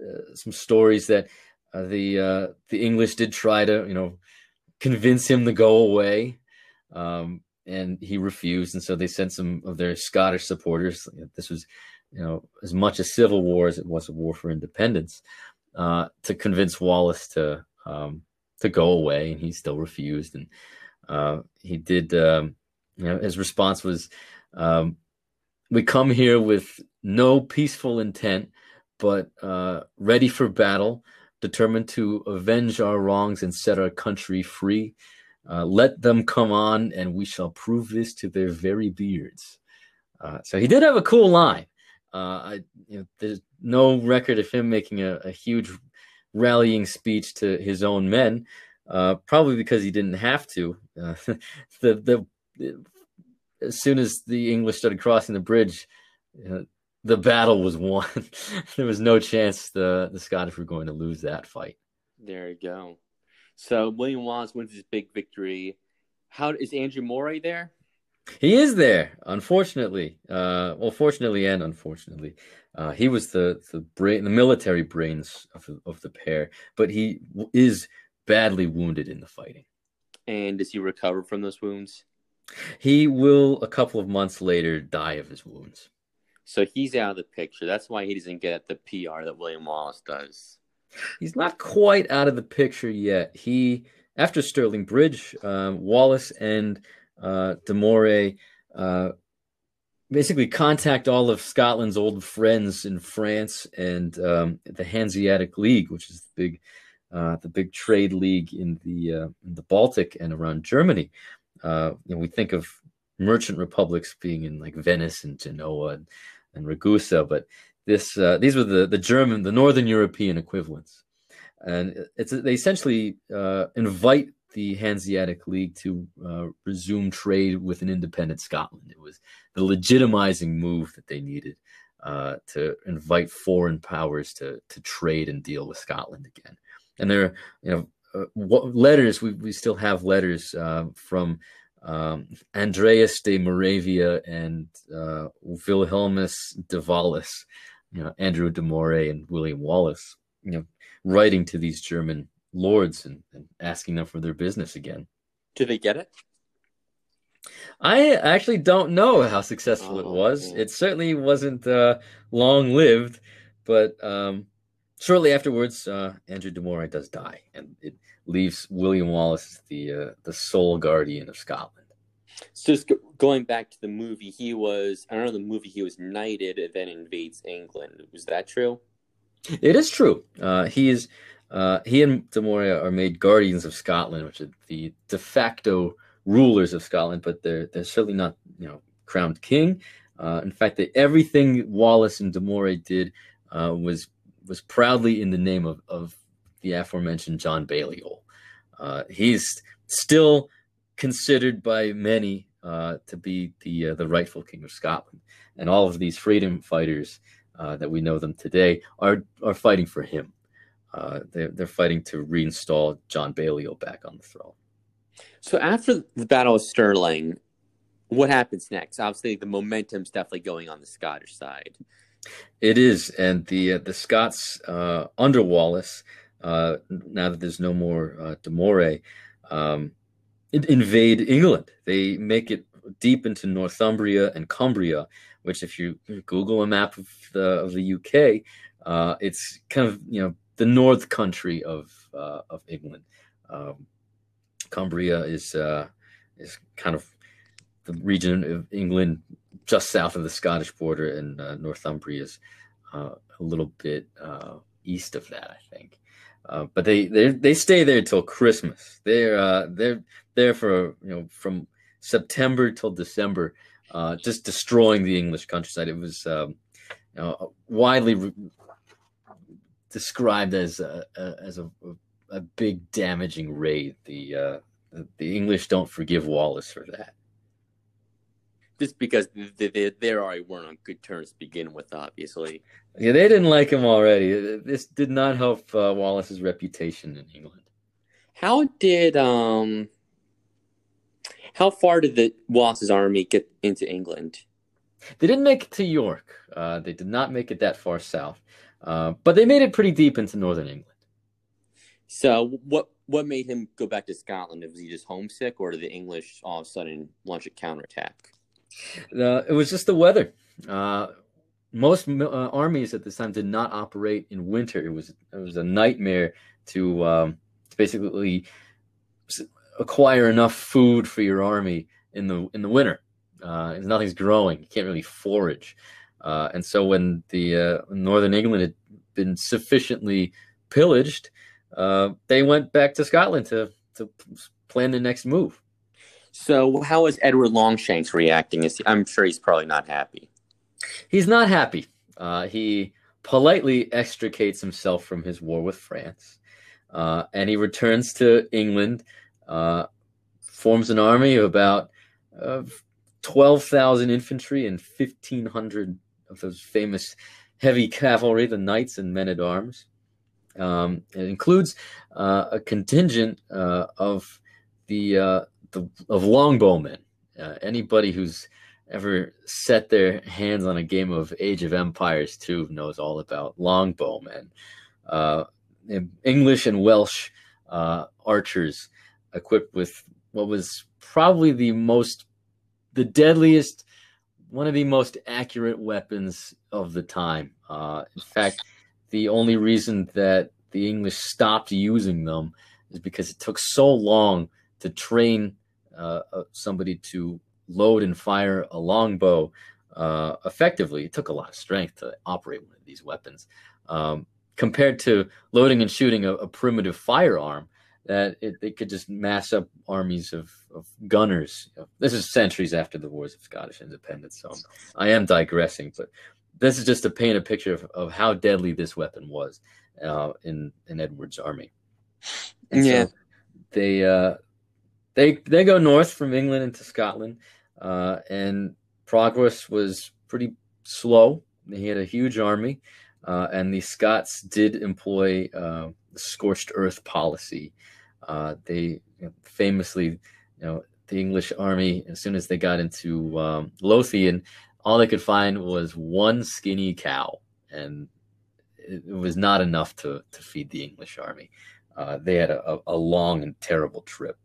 S3: uh, some stories that uh, the uh, the English did try to you know convince him to go away, um, and he refused, and so they sent some of their Scottish supporters. This was, you know, as much a civil war as it was a war for independence, uh, to convince Wallace to um, to go away, and he still refused, and uh, he did, um, you know, his response was, um, "We come here with no peaceful intent, but uh, ready for battle, determined to avenge our wrongs and set our country free. Uh, let them come on, and we shall prove this to their very beards." Uh, so he did have a cool line. Uh, I, you know, there's no record of him making a, a huge rallying speech to his own men uh, probably because he didn't have to. Uh, *laughs* the the as soon as the English started crossing the bridge, uh, the battle was won. *laughs* there was no chance the the Scottish were going to lose that fight.
S4: There you go. So William Wallace wins his big victory. How is Andrew Moray there?
S3: He is there, unfortunately. Uh, well, fortunately and unfortunately, uh, he was the the brain, the military brains of the, of the pair, but he is badly wounded in the fighting.
S4: And does he recover from those wounds?
S3: He will, a couple of months later, die of his wounds.
S4: So he's out of the picture. That's why he doesn't get the PR that William Wallace does.
S3: He's not quite out of the picture yet. He, after Stirling Bridge, um, Wallace and uh, de Moray uh, basically contact all of Scotland's old friends in France and um, the Hanseatic League, which is the big uh, the big trade league in the uh, in the Baltic and around Germany. Uh, we think of merchant republics being in like Venice and Genoa and, and Ragusa, but this uh, these were the the German, the Northern European equivalents, and it's they essentially uh, invite the Hanseatic League to uh, resume trade with an independent Scotland. It was the legitimizing move that they needed. to invite foreign powers to to trade and deal with Scotland again and there, you know, uh, what letters we, we still have letters uh, from um, Andreas de Moravia and uh, Wilhelmus de Wallace, you know, Andrew de Moray and William Wallace, you know, writing to these German lords and, and asking them for their business again.
S4: Do they get it?
S3: I actually don't know how successful oh, it was. Man. It certainly wasn't uh, long lived, but um, shortly afterwards, uh, Andrew de Moray does die, and it leaves William Wallace the uh, the sole guardian of Scotland.
S4: So just going back to the movie, he was I don't know the movie he was knighted and then invades England. Was that true?
S3: It is true. Uh, he is uh, he and de Moray are made guardians of Scotland, which are the de facto rulers of Scotland, but they're they're certainly not you know crowned king. Uh, in fact, they, everything Wallace and de Moray did uh, was was proudly in the name of, of the aforementioned John Balliol. Uh, he's still considered by many uh, to be the uh, the rightful king of Scotland, and all of these freedom fighters uh, that we know them today are are fighting for him. Uh, they're they're fighting to reinstall John Balliol back on the throne.
S2: So after the Battle of Stirling, what happens next? Obviously, the momentum's definitely going on the Scottish side.
S3: It is, and the uh, the Scots uh, under Wallace, uh, now that there's no more uh, De Moray, um, invade England. They make it deep into Northumbria and Cumbria, which, if you Google a map of the of the UK, uh, it's kind of you know the North Country of uh, of England. Um, Cumbria is uh, is kind of the region of England just south of the Scottish border, and uh, Northumbria is uh, a little bit uh, east of that, I think. But they they they stay there till Christmas. They're they're there for you know from September till December, uh, just destroying the English countryside. It was um, you know, widely re- described as a, a as a, a, big damaging raid. The, uh, the English don't forgive Wallace for that.
S2: Just because they, they, they already weren't on good terms to begin with, obviously.
S3: Yeah, they didn't like him already. This did not help uh, Wallace's reputation in England.
S2: How did um how far did the Wallace's army get into England?
S3: They didn't make it to York. Uh, they did not make it that far south, uh, but they made it pretty deep into northern England.
S2: So, what what made him go back to Scotland? Was he just homesick, or did the English all of a sudden launch a counterattack?
S3: Uh, it was just the weather. Uh, most uh, armies at this time did not operate in winter. It was it was a nightmare to, um, to basically acquire enough food for your army in the in the winter. Uh, nothing's growing. You can't really forage. Uh, and so when the uh, northern England had been sufficiently pillaged, uh, they went back to Scotland to to plan the next move.
S2: So how is Edward Longshanks reacting? Is he, I'm sure he's probably not happy.
S3: He's not happy. Uh, he politely extricates himself from his war with France, uh, and he returns to England uh, forms an army of about uh, 12,000 infantry and 1,500 of those famous heavy cavalry, the knights and men at arms. Um, it includes uh, a contingent uh, of the, uh, the of longbowmen. Uh, anybody who's ever set their hands on a game of Age of Empires 2 knows all about longbowmen. Uh, English and Welsh archers equipped with what was probably the most, the deadliest, one of the most accurate weapons of the time. Uh, in fact, the only reason that the English stopped using them is because it took so long to train uh, uh somebody to load and fire a longbow uh, effectively. It took a lot of strength to operate one of these weapons. Um, compared to loading and shooting a, a primitive firearm, that it, they could just mass up armies of, of gunners. This is centuries after the wars of Scottish independence, so I am digressing, but this is just to paint a picture of, of how deadly this weapon was uh, in in Edward's army.
S2: And yeah, so
S3: they uh, they they go north from England into Scotland, uh, and progress was pretty slow. He had a huge army, uh, and the Scots did employ uh, scorched earth policy uh, they famously, you know, the English army, as soon as they got into um, Lothian, all they could find was one skinny cow, and it, was not enough to, to feed the English army. Uh, they had a, a, long and terrible trip.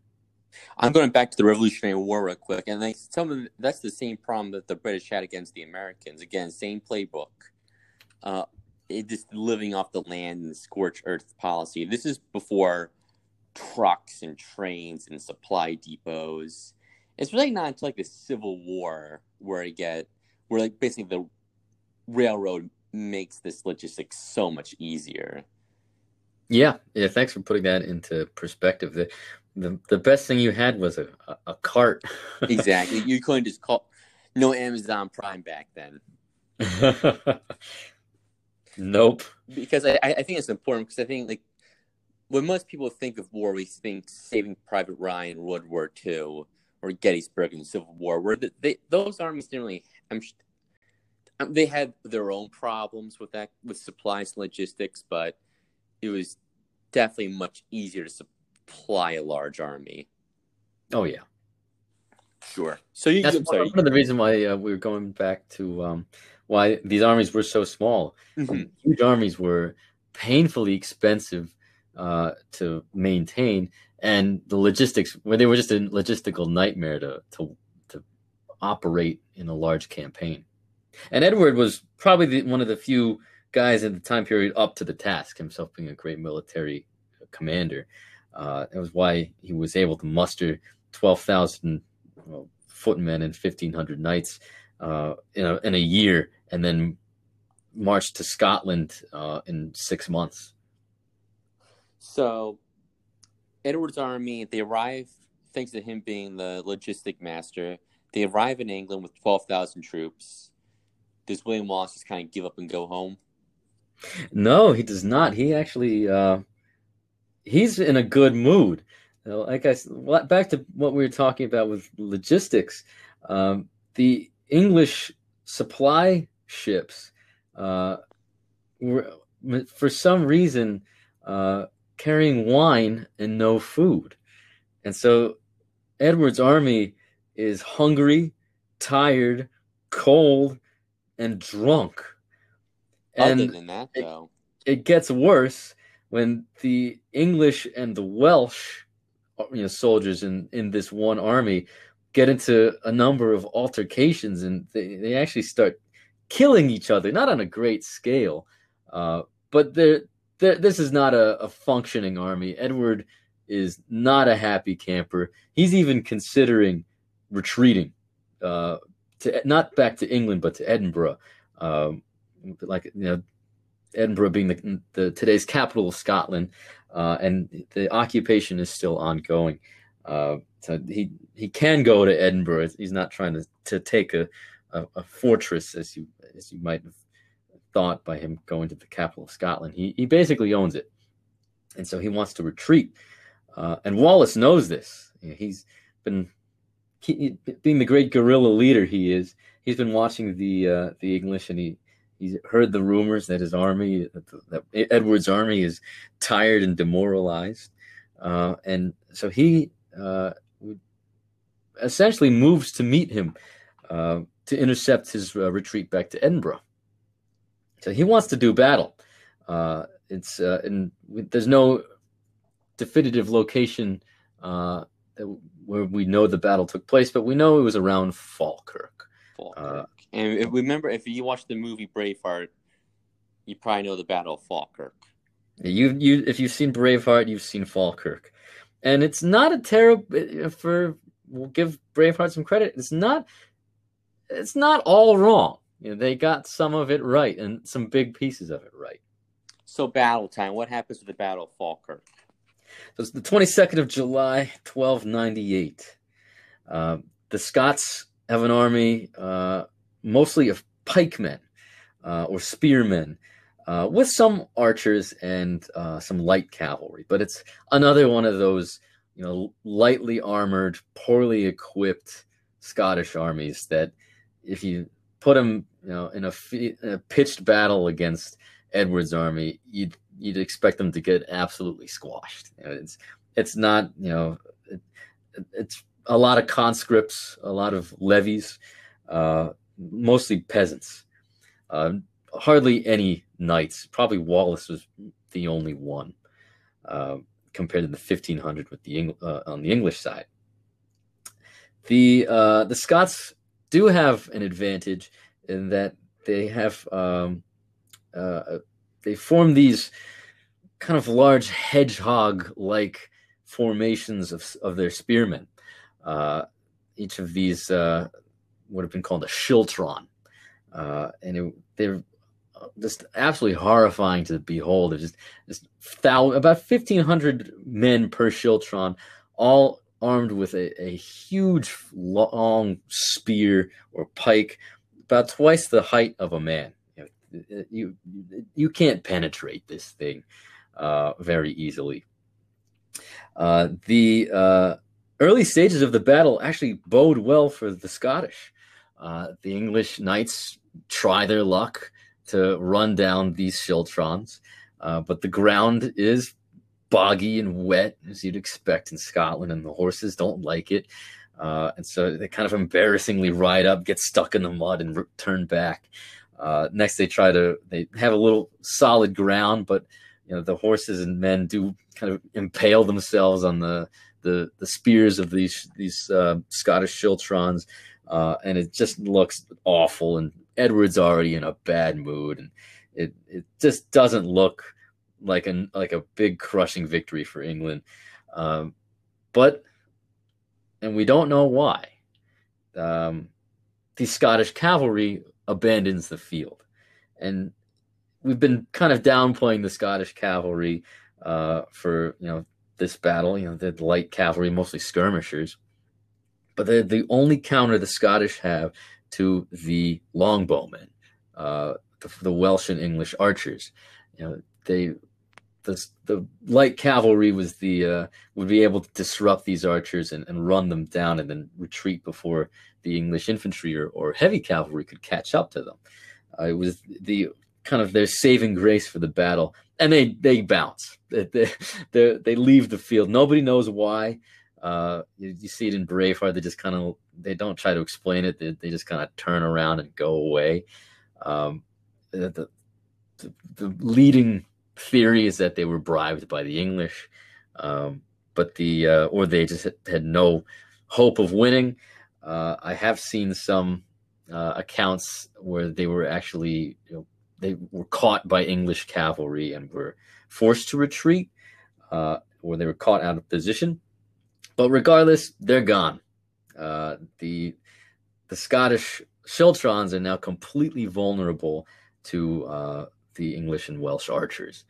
S2: I'm going back to the Revolutionary War real quick, and they, some that's the same problem that the British had against the Americans. Again, same playbook. Uh, it just living off the land and scorched earth policy. This is before trucks and trains and supply depots. It's really not until like the Civil War where I get where like basically the railroad makes this logistics so much easier.
S3: Yeah, yeah. Thanks for putting that into perspective. The the, the best thing you had was a, a, a cart. *laughs*
S2: exactly. You couldn't just call no Amazon Prime back then. *laughs*
S3: nope.
S2: Because I, I think it's important because I think like when most people think of war, we think Saving Private Ryan, World War II.
S4: or Gettysburg in the Civil War, where the, they, those armies didn't really. I'm, um, they had their own problems with that, with supplies and logistics, but it was definitely much easier to supply a large army.
S3: Oh yeah,
S4: sure. So you,
S3: that's one, one of the reasons why uh, we are going back to um, why these armies were so small.
S4: Mhm.
S3: Huge armies were painfully expensive uh, to maintain, and the logistics when they were just a logistical nightmare to to to operate in a large campaign. And Edward was probably the, one of the few guys in the time period up to the task, himself being a great military commander. Uh, that was why he was able to muster 12,000 well, footmen and 1,500 knights uh, in, a, in a year and then march to Scotland uh, in six months.
S4: So, Edward's army, they arrive, thanks to him being the logistic master, they arrive in England with 12,000 troops. Does William Wallace just kind of give up and go home?
S3: No, he does not. He actually uh, he's in a good mood. Like I what- back to what we were talking about with logistics, um, the English supply ships uh, were for some reason uh, carrying wine and no food, and so Edward's army is hungry, tired, cold, and drunk.
S4: Other than that, though,
S3: it gets worse when the English and the Welsh, uh, you know, soldiers in in this one army get into a number of altercations, and they, they actually start killing each other. Not on a great scale, uh, but they're, this is not a, a functioning army. Edward is not a happy camper. He's even considering retreating, uh, to not back to England, but to Edinburgh. Um, like you know, Edinburgh being the, the today's capital of Scotland, uh, and the occupation is still ongoing. Uh, so he he can go to Edinburgh. He's not trying to, to take a, a, a fortress as you as you might have thought by him going to the capital of Scotland. He he basically owns it, and so he wants to retreat. Uh, and Wallace knows this. You know, he's been he, being the great guerrilla leader he is. He's been watching the uh, the English, and he he's heard the rumors that his army, that Edward's army, is tired and demoralized, uh, and so he uh, essentially moves to meet him uh, to intercept his uh, retreat back to Edinburgh. So he wants to do battle. Uh, it's uh, and there's no definitive location uh, where we know the battle took place, but we know it was around Falkirk.
S4: Falkirk.
S3: Uh,
S4: and if- remember, if you watch the movie Braveheart, you probably know the Battle of Falkirk.
S3: You you if you've seen Braveheart, you've seen Falkirk, and it's not a terrible for. We'll give Braveheart some credit. It's not. It's not all wrong. You know, they got some of it right and some big pieces of it right.
S4: So, battle time. What happens with the Battle of Falkirk?
S3: So it's the 22nd of July, 1298. Uh, the Scots have an army uh, mostly of pikemen uh, or spearmen, uh, with some archers and uh, some light cavalry. But it's another one of those, you know, lightly armored, poorly equipped Scottish armies that, if you put them, you know, in a, in a pitched battle against Edward's army, you'd you'd expect them to get absolutely squashed. You know, it's it's not you know it, it's a lot of conscripts, a lot of levies, uh, mostly peasants. Uh, hardly any knights. Probably Wallace was the only one uh, compared to the 1500 with the Eng- uh, on the English side. The uh, the Scots do have an advantage in that they have um, uh, they form these kind of large hedgehog-like formations of of their spearmen. Uh, each of these uh, would have been called a schiltron, uh, and it, they're just absolutely horrifying to behold. There's just, just thou- about fifteen hundred men per schiltron, all armed with a, a huge long spear or pike, about twice the height of a man. You you can't penetrate this thing uh, very easily. Uh, the uh, early stages of the battle actually bode well for the Scottish. Uh, the English knights try their luck to run down these schiltrons, uh, but the ground is boggy and wet, as you'd expect in Scotland, and the horses don't like it. Uh, and so they kind of embarrassingly ride up, get stuck in the mud, and turn back. Uh, next, they try to they have a little solid ground, but you know the horses and men do kind of impale themselves on the the, the spears of these these uh, Scottish schiltrons, uh, and it just looks awful. And Edward's already in a bad mood, and it it just doesn't look like a like a big crushing victory for England. Um, but and we don't know why. Um, the Scottish cavalry abandons the field, and we've been kind of downplaying the Scottish cavalry uh, for you know this battle. You know, the light cavalry, mostly skirmishers, but they're the only counter the Scottish have to the longbowmen, uh, the, the Welsh and English archers. You know, they the the light cavalry was the uh, would be able to disrupt these archers and, and run them down and then retreat before the English infantry or, or heavy cavalry could catch up to them. Uh, it was the kind of their saving grace for the battle, and they they bounce. They they, *laughs* they leave the field. Nobody knows why. Uh, you, you, see it in Braveheart. They just kind of they don't try to explain it. They, they just kind of turn around and go away. Um, the, the, the leading theory is that they were bribed by the English, um, but the uh, or they just had no hope of winning. Uh, I have seen some uh, accounts where they were actually you know, they were caught by English cavalry and were forced to retreat, uh, or they were caught out of position. But regardless, they're gone. Uh, the the Scottish schiltrons are now completely vulnerable to uh, the English and Welsh archers.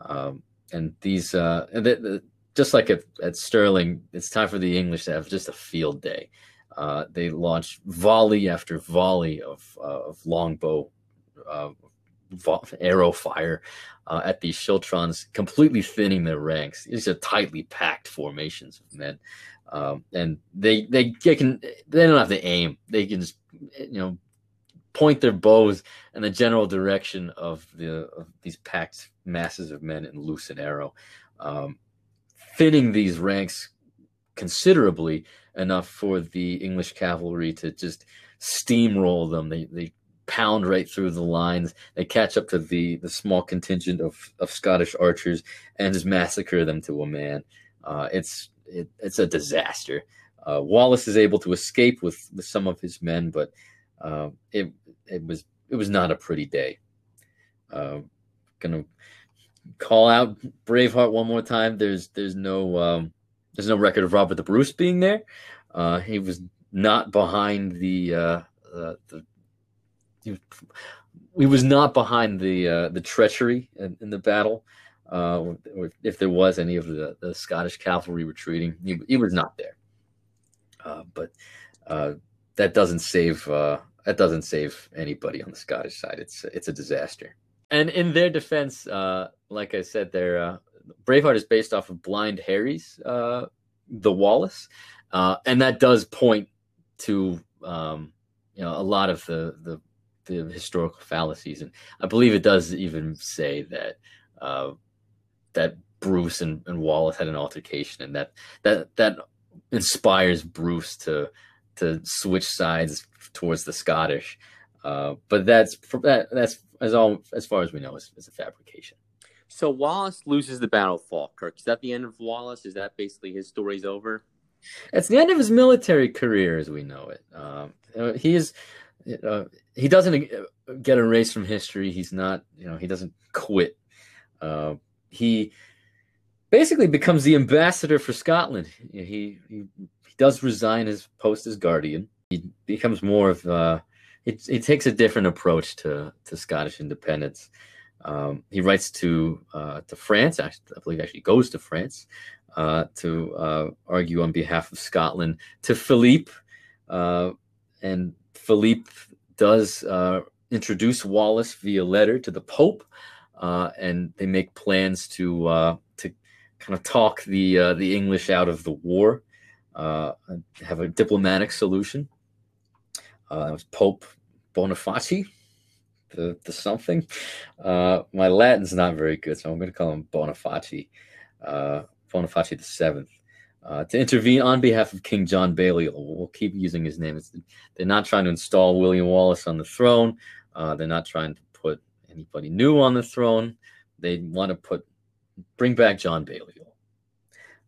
S3: Um, and these, uh, and the, the, just like at, at, Stirling, it's time for the English to have just a field day. Uh, they launch volley after volley of, uh, of longbow uh, arrow fire uh, at these schiltrons, completely thinning their ranks. These are tightly packed formations of men. Um, and they, they they can they don't have to aim. They can just you know point their bows in the general direction of the of these packed masses of men in loose and arrow, um, thinning these ranks considerably enough for the English cavalry to just steamroll them. They they pound right through the lines. They catch up to the the small contingent of of Scottish archers and just massacre them to a man. Uh, it's it, it's a disaster. Uh, Wallace is able to escape with, with some of his men, but uh, it it was it was not a pretty day. Uh, gonna call out Braveheart one more time. There's there's no um, there's no record of Robert the Bruce being there. Uh, he was not behind the uh, uh, the he, was not behind the uh, the treachery in, in the battle. Uh, or if there was any of the, the Scottish cavalry retreating, he, he was not there. Uh, but uh, that doesn't save uh, that doesn't save anybody on the Scottish side. It's it's a disaster. And in their defense, uh, like I said, their uh, Braveheart is based off of Blind Harry's uh, The Wallace, uh, and that does point to um, you know a lot of the, the the historical fallacies, and I believe it does even say that uh, that Bruce and, and Wallace had an altercation, and that that that inspires Bruce to to switch sides towards the Scottish. Uh, but that's that, that's as all as far as we know is, is a fabrication.
S4: So Wallace loses the Battle of Falkirk. Is that the end of Wallace? Is that basically his story's over?
S3: It's the end of his military career as we know it. Um, he is uh, he doesn't get erased from history. He's not you know he doesn't quit. Uh, he basically becomes the ambassador for Scotland. He, he he does resign his post as guardian he becomes more of uh, he, he takes a different approach to to Scottish independence. Um, he writes to uh, to France. I believe actually goes to France uh, to uh, argue on behalf of Scotland to Philippe, uh, and Philippe does uh, introduce Wallace via letter to the Pope, and they make plans to to kind of talk the the English out of the war. Uh, have a diplomatic solution. Uh, it was Pope Boniface, the, the something. Uh, my Latin's not very good, so I'm going to call him Boniface, uh, Boniface the Seventh, uh, to intervene on behalf of King John Balliol. We'll keep using his name. It's, they're not trying to install William Wallace on the throne. Uh, they're not trying to put anybody new on the throne. They want to put bring back John Balliol.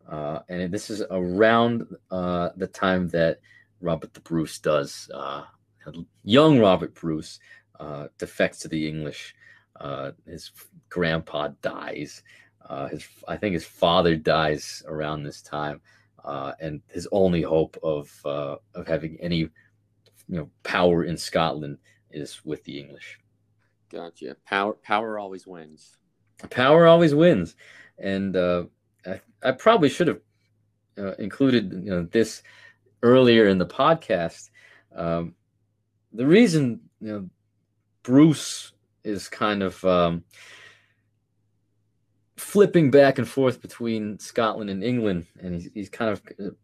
S3: Uh, and this is around uh, the time that Robert the Bruce does. Uh, young Robert Bruce uh, defects to the English. Uh, his grandpa dies. Uh, his, I think his father dies around this time, and his only hope of of having any, you know, power in Scotland is with the English.
S4: Gotcha. Power, power always wins.
S3: Power always wins, and I, I probably should have uh, included you know this earlier in the podcast. Um, the reason you know Bruce is kind of um, flipping back and forth between Scotland and England, and he's, he's kind of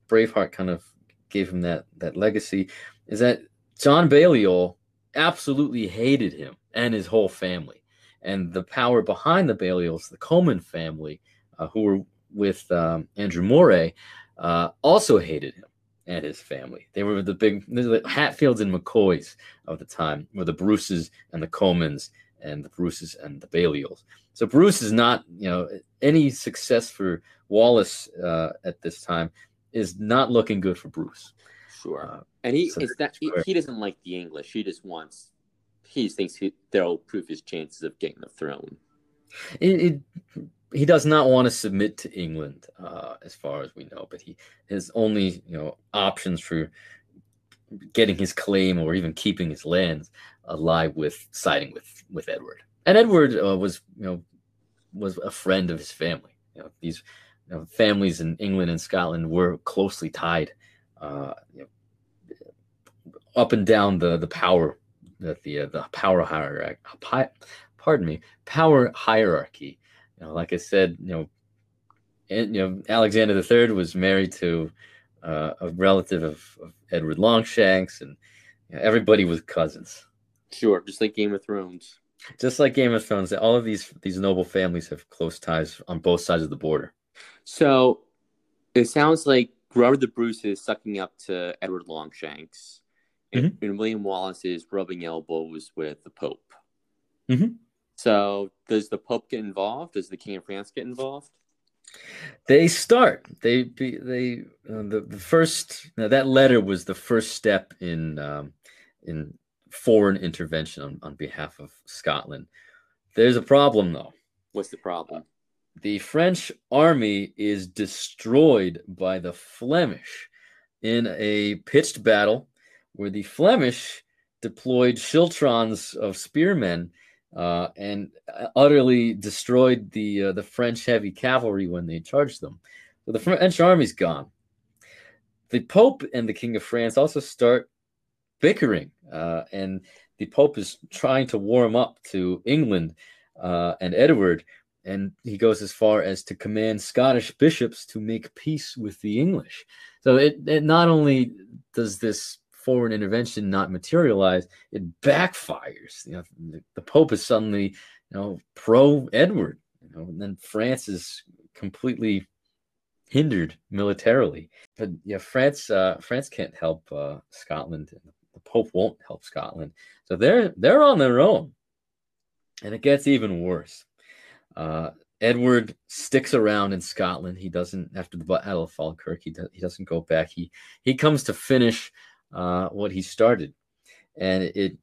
S3: Braveheart kind of gave him that that legacy, is that John Balliol absolutely hated him and his whole family, and the power behind the Balliols, the Comyn family, uh, who were with um, Andrew Moray, uh, also hated him and his family. They were the big the Hatfields and McCoys of the time, were the Bruces and the Comyns and the Bruces and the Balliols. So Bruce is not, you know, any success for Wallace uh, at this time is not looking good for Bruce.
S4: Sure, uh, and he so it's that he, he, doesn't like the English. He just wants he thinks he, they'll prove his chances of getting the throne.
S3: It, it, he does not want to submit to England, uh, as far as we know. But he his only you know options for getting his claim or even keeping his lands alive with siding with with Edward. And Edward uh, was you know was a friend of his family. You know these you know, families in England and Scotland were closely tied. Uh, you know, up and down the the power that the uh, the power hierarchy pardon me power hierarchy you know, like I said, you know, and, you know, Alexander III was married to uh, a relative of, of, Edward Longshanks, and you know, everybody was cousins.
S4: Sure, just like Game of Thrones.
S3: Just like Game of Thrones, all of these these noble families have close ties on both sides of the border.
S4: So, it sounds like Robert the Bruce is sucking up to Edward Longshanks, and, mm-hmm. and William Wallace is rubbing elbows with the Pope.
S3: Mm-hmm.
S4: So, does the Pope get involved? Does the King of France get involved?
S3: They start. They they uh, the, the first that letter was the first step in um, in foreign intervention on, on behalf of Scotland. There's a problem though.
S4: What's the problem?
S3: The French army is destroyed by the Flemish in a pitched battle where the Flemish deployed schiltrons of spearmen uh, and uh, utterly destroyed the uh, the French heavy cavalry when they charged them. So the French army's gone. The Pope and the King of France also start bickering, uh, and the Pope is trying to warm up to England uh, and Edward, and he goes as far as to command Scottish bishops to make peace with the English. So it, it not only does this foreign intervention not materialize, it backfires. You know, the, the Pope is suddenly, you know, pro Edward. You know, and then France is completely hindered militarily. But yeah, France uh, France can't help uh, Scotland. The Pope won't help Scotland. So they're they're on their own, and it gets even worse. Uh, Edward sticks around in Scotland. He doesn't after the Battle of Falkirk. He, he doesn't go back. He he comes to finish uh, what he started. And it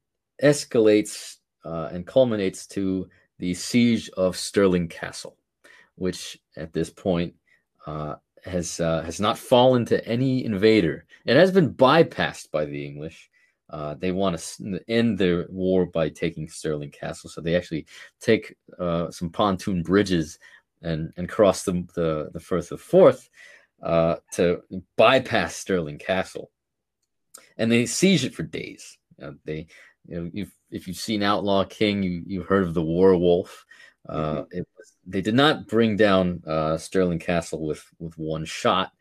S3: escalates uh, and culminates to the siege of Stirling Castle, which at this point uh, has uh, has not fallen to any invader. It has been bypassed by the English. Uh, they want to end their war by taking Stirling Castle, so they actually take some pontoon bridges and and cross the the, the Firth of Forth to bypass Stirling Castle and they siege it for days. You know, they, you know, if you've seen Outlaw King, you you've heard of the War Wolf. Uh, mm-hmm. it was, they did not bring down uh, Stirling Castle with with one shot.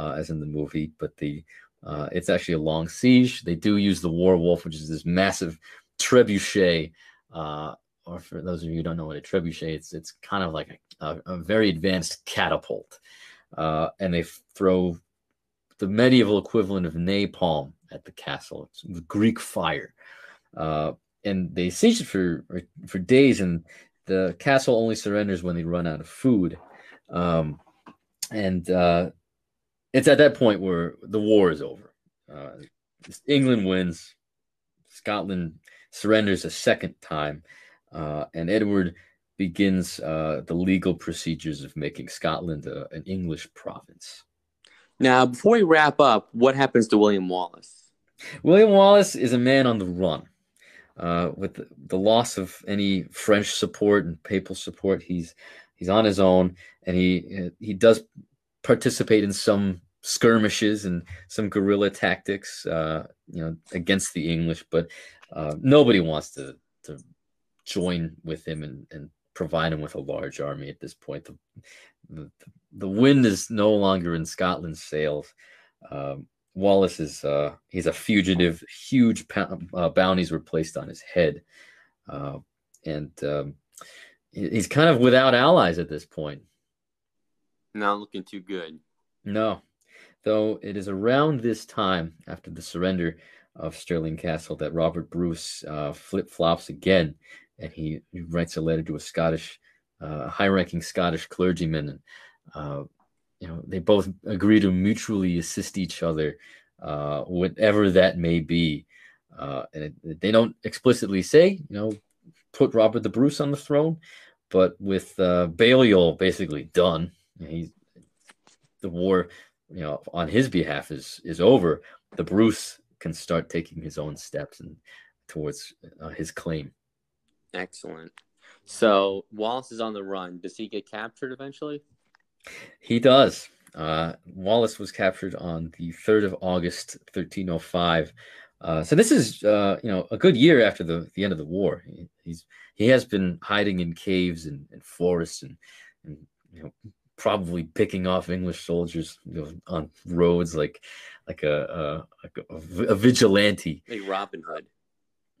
S3: uh, as in the movie, but the uh, it's actually a long siege. They do use the war wolf, which is this massive trebuchet. Uh, or for those of you who don't know what a trebuchet, it's it's kind of like a, a, a very advanced catapult, uh, and they throw the medieval equivalent of napalm at the castle. It's Greek fire, uh, and they siege it for for days, and the castle only surrenders when they run out of food. Um, and uh, it's at that point where the war is over. Uh, England wins. Scotland surrenders a second time, uh, and Edward begins uh, the legal procedures of making Scotland a, an English province.
S4: Now, before we wrap up, what happens to William Wallace?
S3: William Wallace is a man on the run. Uh, with the, the, loss of any French support and papal support, he's he's on his own, and he he does participate in some skirmishes and some guerrilla tactics, uh, you know, against the English. But uh, nobody wants to to join with him and, and provide him with a large army at this point. The, the, the wind is no longer in Scotland's sails. Um, Wallace is uh, he's a fugitive. Huge uh, bounties were placed on his head, uh, and um, he's kind of without allies at this point.
S4: Not looking too good.
S3: No, though it is around this time after the surrender of Stirling Castle that Robert Bruce uh, flip flops again, and he, he, writes a letter to a Scottish, uh, high-ranking Scottish clergyman, and uh, you know they both agree to mutually assist each other uh, whatever that may be. Uh, and it, they don't explicitly say you know put robert the bruce on the throne but with uh, Balliol basically done he's the war you know on his behalf is is over the bruce can start taking his own steps and towards uh, his claim.
S4: Excellent. So wallace is on the run. Does he get captured eventually
S3: he does. Uh, Wallace was captured on the 3rd of August, 1305. Uh, so this is, uh, you know, a good year after the, the end of the war. He, he's he has been hiding in caves and, and forests and, and you know probably picking off English soldiers you know, on roads like like a, a, like a, a vigilante,
S4: a Robin Hood,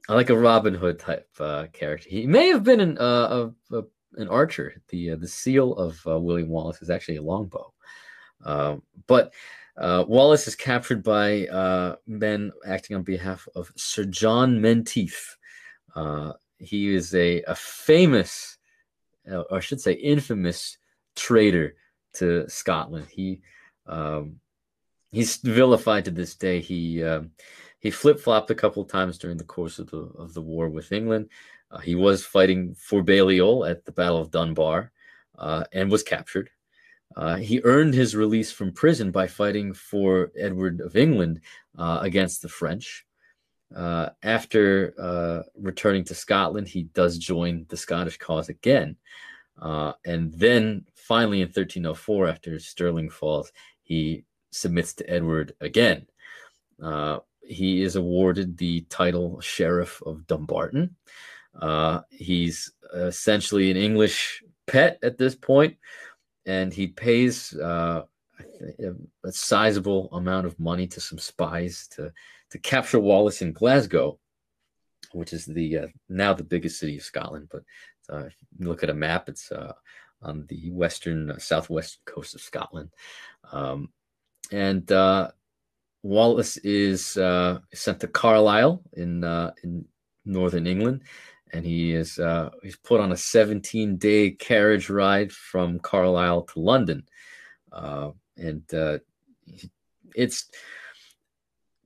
S3: like a Robin Hood type uh, character. He may have been an, uh, a, a an archer. The uh, the seal of uh, William Wallace is actually a longbow. Um, but uh, Wallace is captured by uh, men acting on behalf of Sir John Menteith. Uh, he is a, a famous, uh, or I should say, infamous traitor to Scotland. He um, he's vilified to this day. He um, he flip flopped a couple times during the course of the of the war with England. Uh, he was fighting for Balliol at the Battle of Dunbar uh, and was captured. Uh, he earned his release from prison by fighting for Edward of England uh, against the French. Uh, after uh, returning to Scotland, he does join the Scottish cause again. and then finally in 1304, after Stirling falls, he submits to Edward again. he is awarded the title Sheriff of Dumbarton. Uh, he's essentially an English pet at this point, and he pays uh, a sizable amount of money to some spies to to capture Wallace in Glasgow, which is the uh, now the biggest city of Scotland. But uh, if you look at a map, it's uh, on the western uh, southwestern coast of Scotland, um, and uh, Wallace is sent to Carlisle in in northern England, and he is uh, he's put on a 17 day carriage ride from Carlisle to London, uh, and uh, it's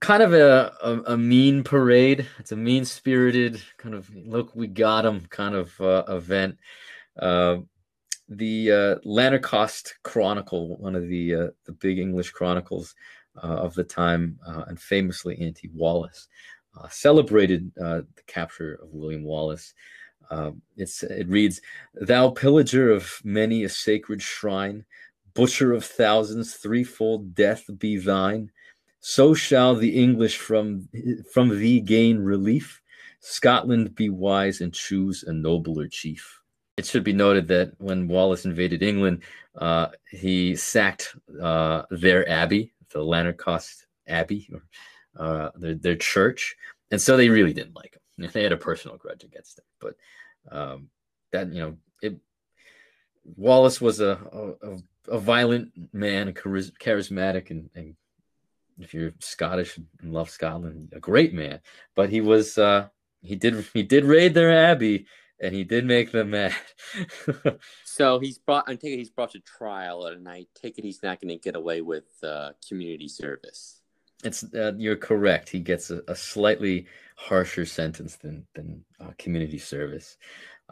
S3: kind of a, a, a, mean parade. It's a mean spirited kind of look we got him kind of uh, event. Uh, the uh, Lanercost Chronicle, one of the the big English chronicles of the time, and famously anti Wallace uh, celebrated uh, the capture of William Wallace. Uh, it reads, Thou pillager of many a sacred shrine, butcher of thousands, threefold death be thine. So shall the English from, from thee gain relief. Scotland be wise and choose a nobler chief. It should be noted that when Wallace invaded England, uh, he sacked uh, their abbey, the Lanercost Abbey, or uh, their, their church, and so they really didn't like him. *laughs* They had a personal grudge against him. But um, that you know, it, Wallace was a, a, a violent man, a charismatic, and, and, if you're Scottish and love Scotland, a great man. But he was uh, he did he did raid their abbey and he did make them mad. *laughs*
S4: so he's brought. I take it he's brought to trial, and I take it he's not going to get away with uh, community service.
S3: It's uh, you're correct. He gets a, a, slightly harsher sentence than than uh, community service.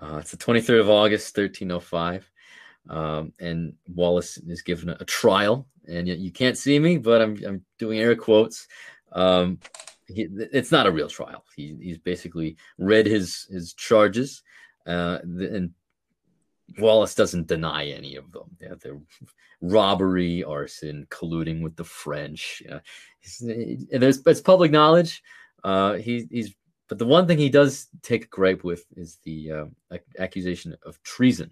S3: Uh, it's the 23rd of August, 1305, um, and Wallace is given a, a trial. And you, you can't see me, but I'm I'm doing air quotes. Um, he, it's not a real trial. He, he's basically read his his charges, uh, and Wallace doesn't deny any of them. Yeah, they're robbery, arson, colluding with the French. Yeah. there's it's public knowledge. Uh, he, he's but the one thing he does take a gripe with is the uh, accusation of treason.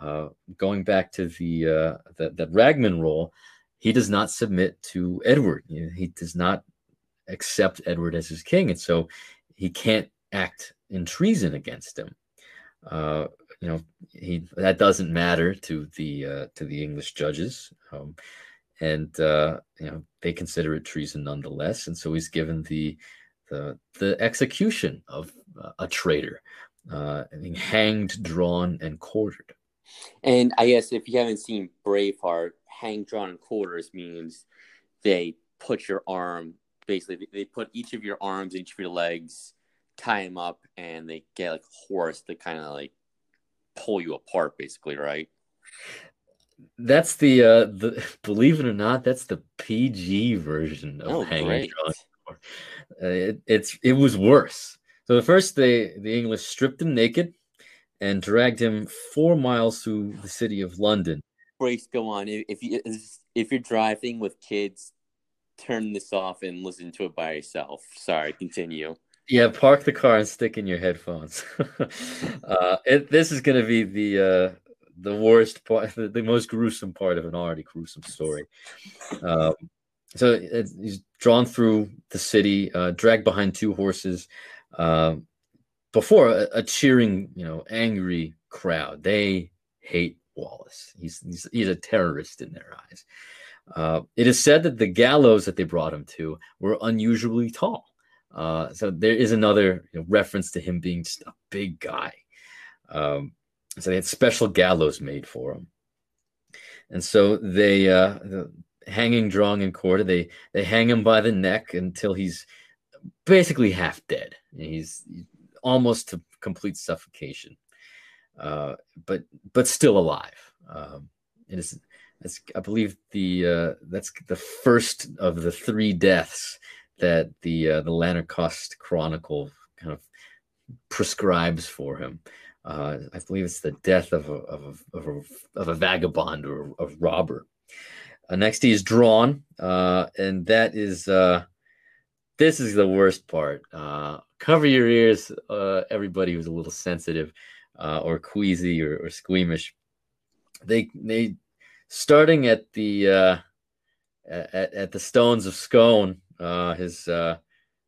S3: Uh, going back to the uh, that Ragman Roll, he does not submit to Edward. You know, he does not accept Edward as his king, and so he can't act in treason against him. Uh, you know, he that doesn't matter to the uh, to the English judges, um, and uh, you know they consider it treason nonetheless, and so he's given the the the execution of uh, a traitor, uh, being hanged, drawn, and quartered.
S4: And I guess if you haven't seen Braveheart, hang, drawn, and quarters means they put your arm basically they put each of your arms, each of your legs, tie them up, and they get like a horse to kind of like pull you apart, basically, right?
S3: That's the uh the *laughs* believe it or not, that's the PG version of
S4: oh,
S3: hanging uh, it, it's it was worse. So the first they the English stripped him naked and dragged him four miles through the city of London.
S4: Brakes go on. If you if you're driving with kids, turn this off and listen to it by yourself. Sorry, continue.
S3: Yeah, park the car and stick in your headphones. *laughs* uh, it, this is going to be the uh, the worst part, the, the, most gruesome part of an already gruesome story. Um, so it, he's drawn through the city, uh, dragged behind two horses, uh, before a, a, cheering, you know, angry crowd. They hate Wallace. He's he's, he's a terrorist in their eyes. Uh, it is said that the gallows that they brought him to were unusually tall. Uh, so there is another you know, reference to him being just a big guy. Um, so they had special gallows made for him. And so they, uh, the, hanging, drawing, and quarter. they they hang him by the neck until he's basically half dead. He's, he's almost to complete suffocation, uh, but but still alive. Um, it is I believe the uh, that's the first of the three deaths that the uh, the Lanercost Chronicle kind of prescribes for him. Uh, I believe it's the death of a of a, of a, of a vagabond or a robber. Uh, next, he is drawn, uh, and that is uh, this is the worst part. Uh, cover your ears, uh, everybody who's a little sensitive or queasy or, or squeamish. They they starting at the at, at the stones of Scone, uh, his uh,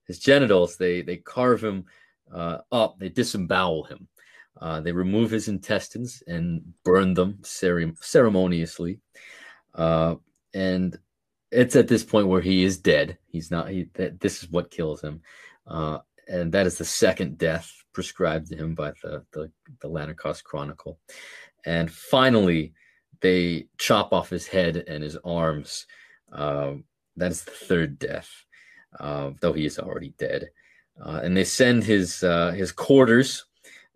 S3: his genitals, they they carve him uh, up, they disembowel him, uh, they remove his intestines and burn them cere- ceremoniously, uh, and it's at this point where he is dead. He's not. He, that, this is what kills him, uh, and that is the second death prescribed to him by the the, the Lanercost Chronicle, and finally they chop off his head and his arms. Uh, that is the third death, uh, though he is already dead. Uh, and they send his uh, his quarters,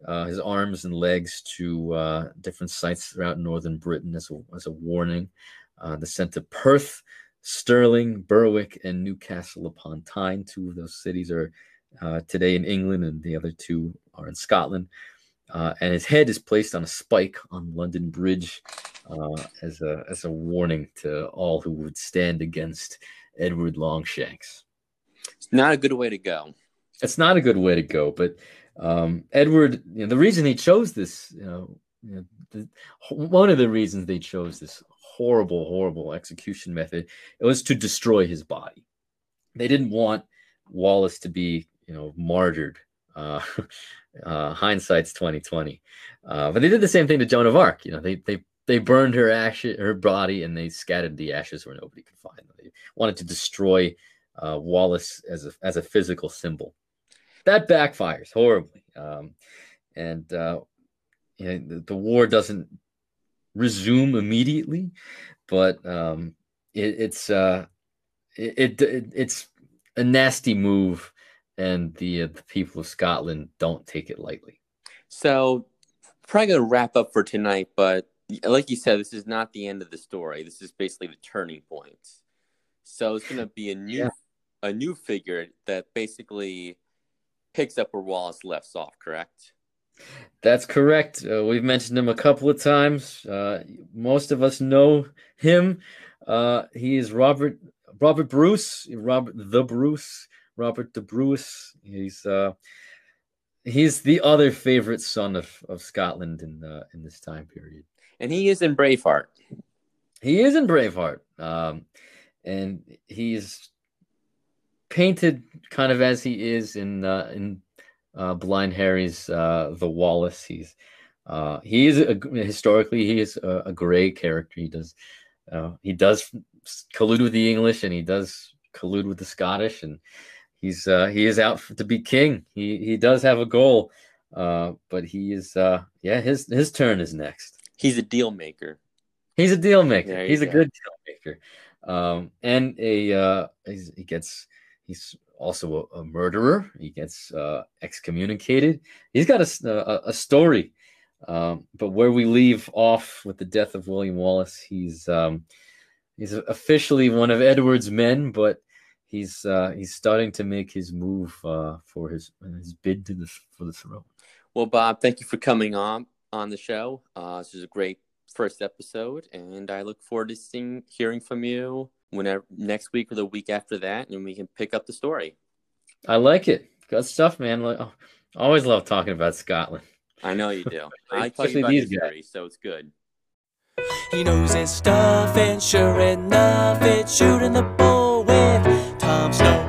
S3: uh, his arms and legs to uh, different sites throughout northern Britain as a, as a warning. they're sent to Perth, Stirling, Berwick, and Newcastle upon Tyne. Two of those cities are today in England, and the other two are in Scotland. Uh, and his head is placed on a spike on London Bridge uh, as a as a warning to all who would stand against Edward Longshanks.
S4: It's not a good way to go.
S3: It's not a good way to go, but um, Edward, you know, the reason he chose this, you know, you know, the, one of the reasons they chose this horrible, horrible execution method it was to destroy his body. They didn't want Wallace to be, you know, martyred. Uh, *laughs* uh, hindsight's twenty twenty, uh, but they did the same thing to Joan of Arc. You know, they they they burned her ashes, her body, and they scattered the ashes where nobody could find them. They wanted to destroy uh, Wallace as a as a physical symbol. That backfires horribly, um, and uh, you know, the, the, war doesn't resume immediately, but um, it, it's uh, it, it, it's a nasty move, and the uh, the people of Scotland don't take it lightly.
S2: So, probably gonna wrap up for tonight, but like you said, this is not the end of the story. This is basically the turning point. So it's going to be a new yeah. a new figure that basically picks up where Wallace left off. Correct?
S3: That's correct. Uh, we've mentioned him a couple of times. Uh, most of us know him. Uh, he is Robert Robert Bruce, Robert the Bruce, Robert the Bruce. He's uh, he's the other favorite son of, of Scotland in uh, in this time period
S2: and he is in Braveheart.
S3: He is in Braveheart, um, and he's painted kind of as he is in uh, in uh, Blind Harry's uh, The Wallace. He's uh, he is a, historically he is a, a gray character. He does uh, he does collude with the English and he does collude with the Scottish, and he's uh, he is out to be king. He he does have a goal, uh, but he is uh, yeah his his turn is next.
S2: He's a deal maker.
S3: He's a deal maker. He's go. a good deal maker. Um, and a uh, he gets he's also a, a murderer. He gets uh, excommunicated. He's got a, a, a story. Um, but where we leave off with the death of William Wallace, he's um, he's officially one of Edward's men, but he's uh, he's starting to make his move uh, for his his bid to the for the throne.
S2: Well, Bob, thank you for coming on on the show. Uh, this is a great first episode, and I look forward to seeing, hearing from you whenever next week or the week after that, and we can pick up the story.
S3: I like it. Good stuff, man. Oh, always love talking about Scotland.
S2: I know you do. *laughs* I like talking about history, guys. so it's good.
S1: He knows his stuff, and sure enough, it's shooting the bull. Tom Snow.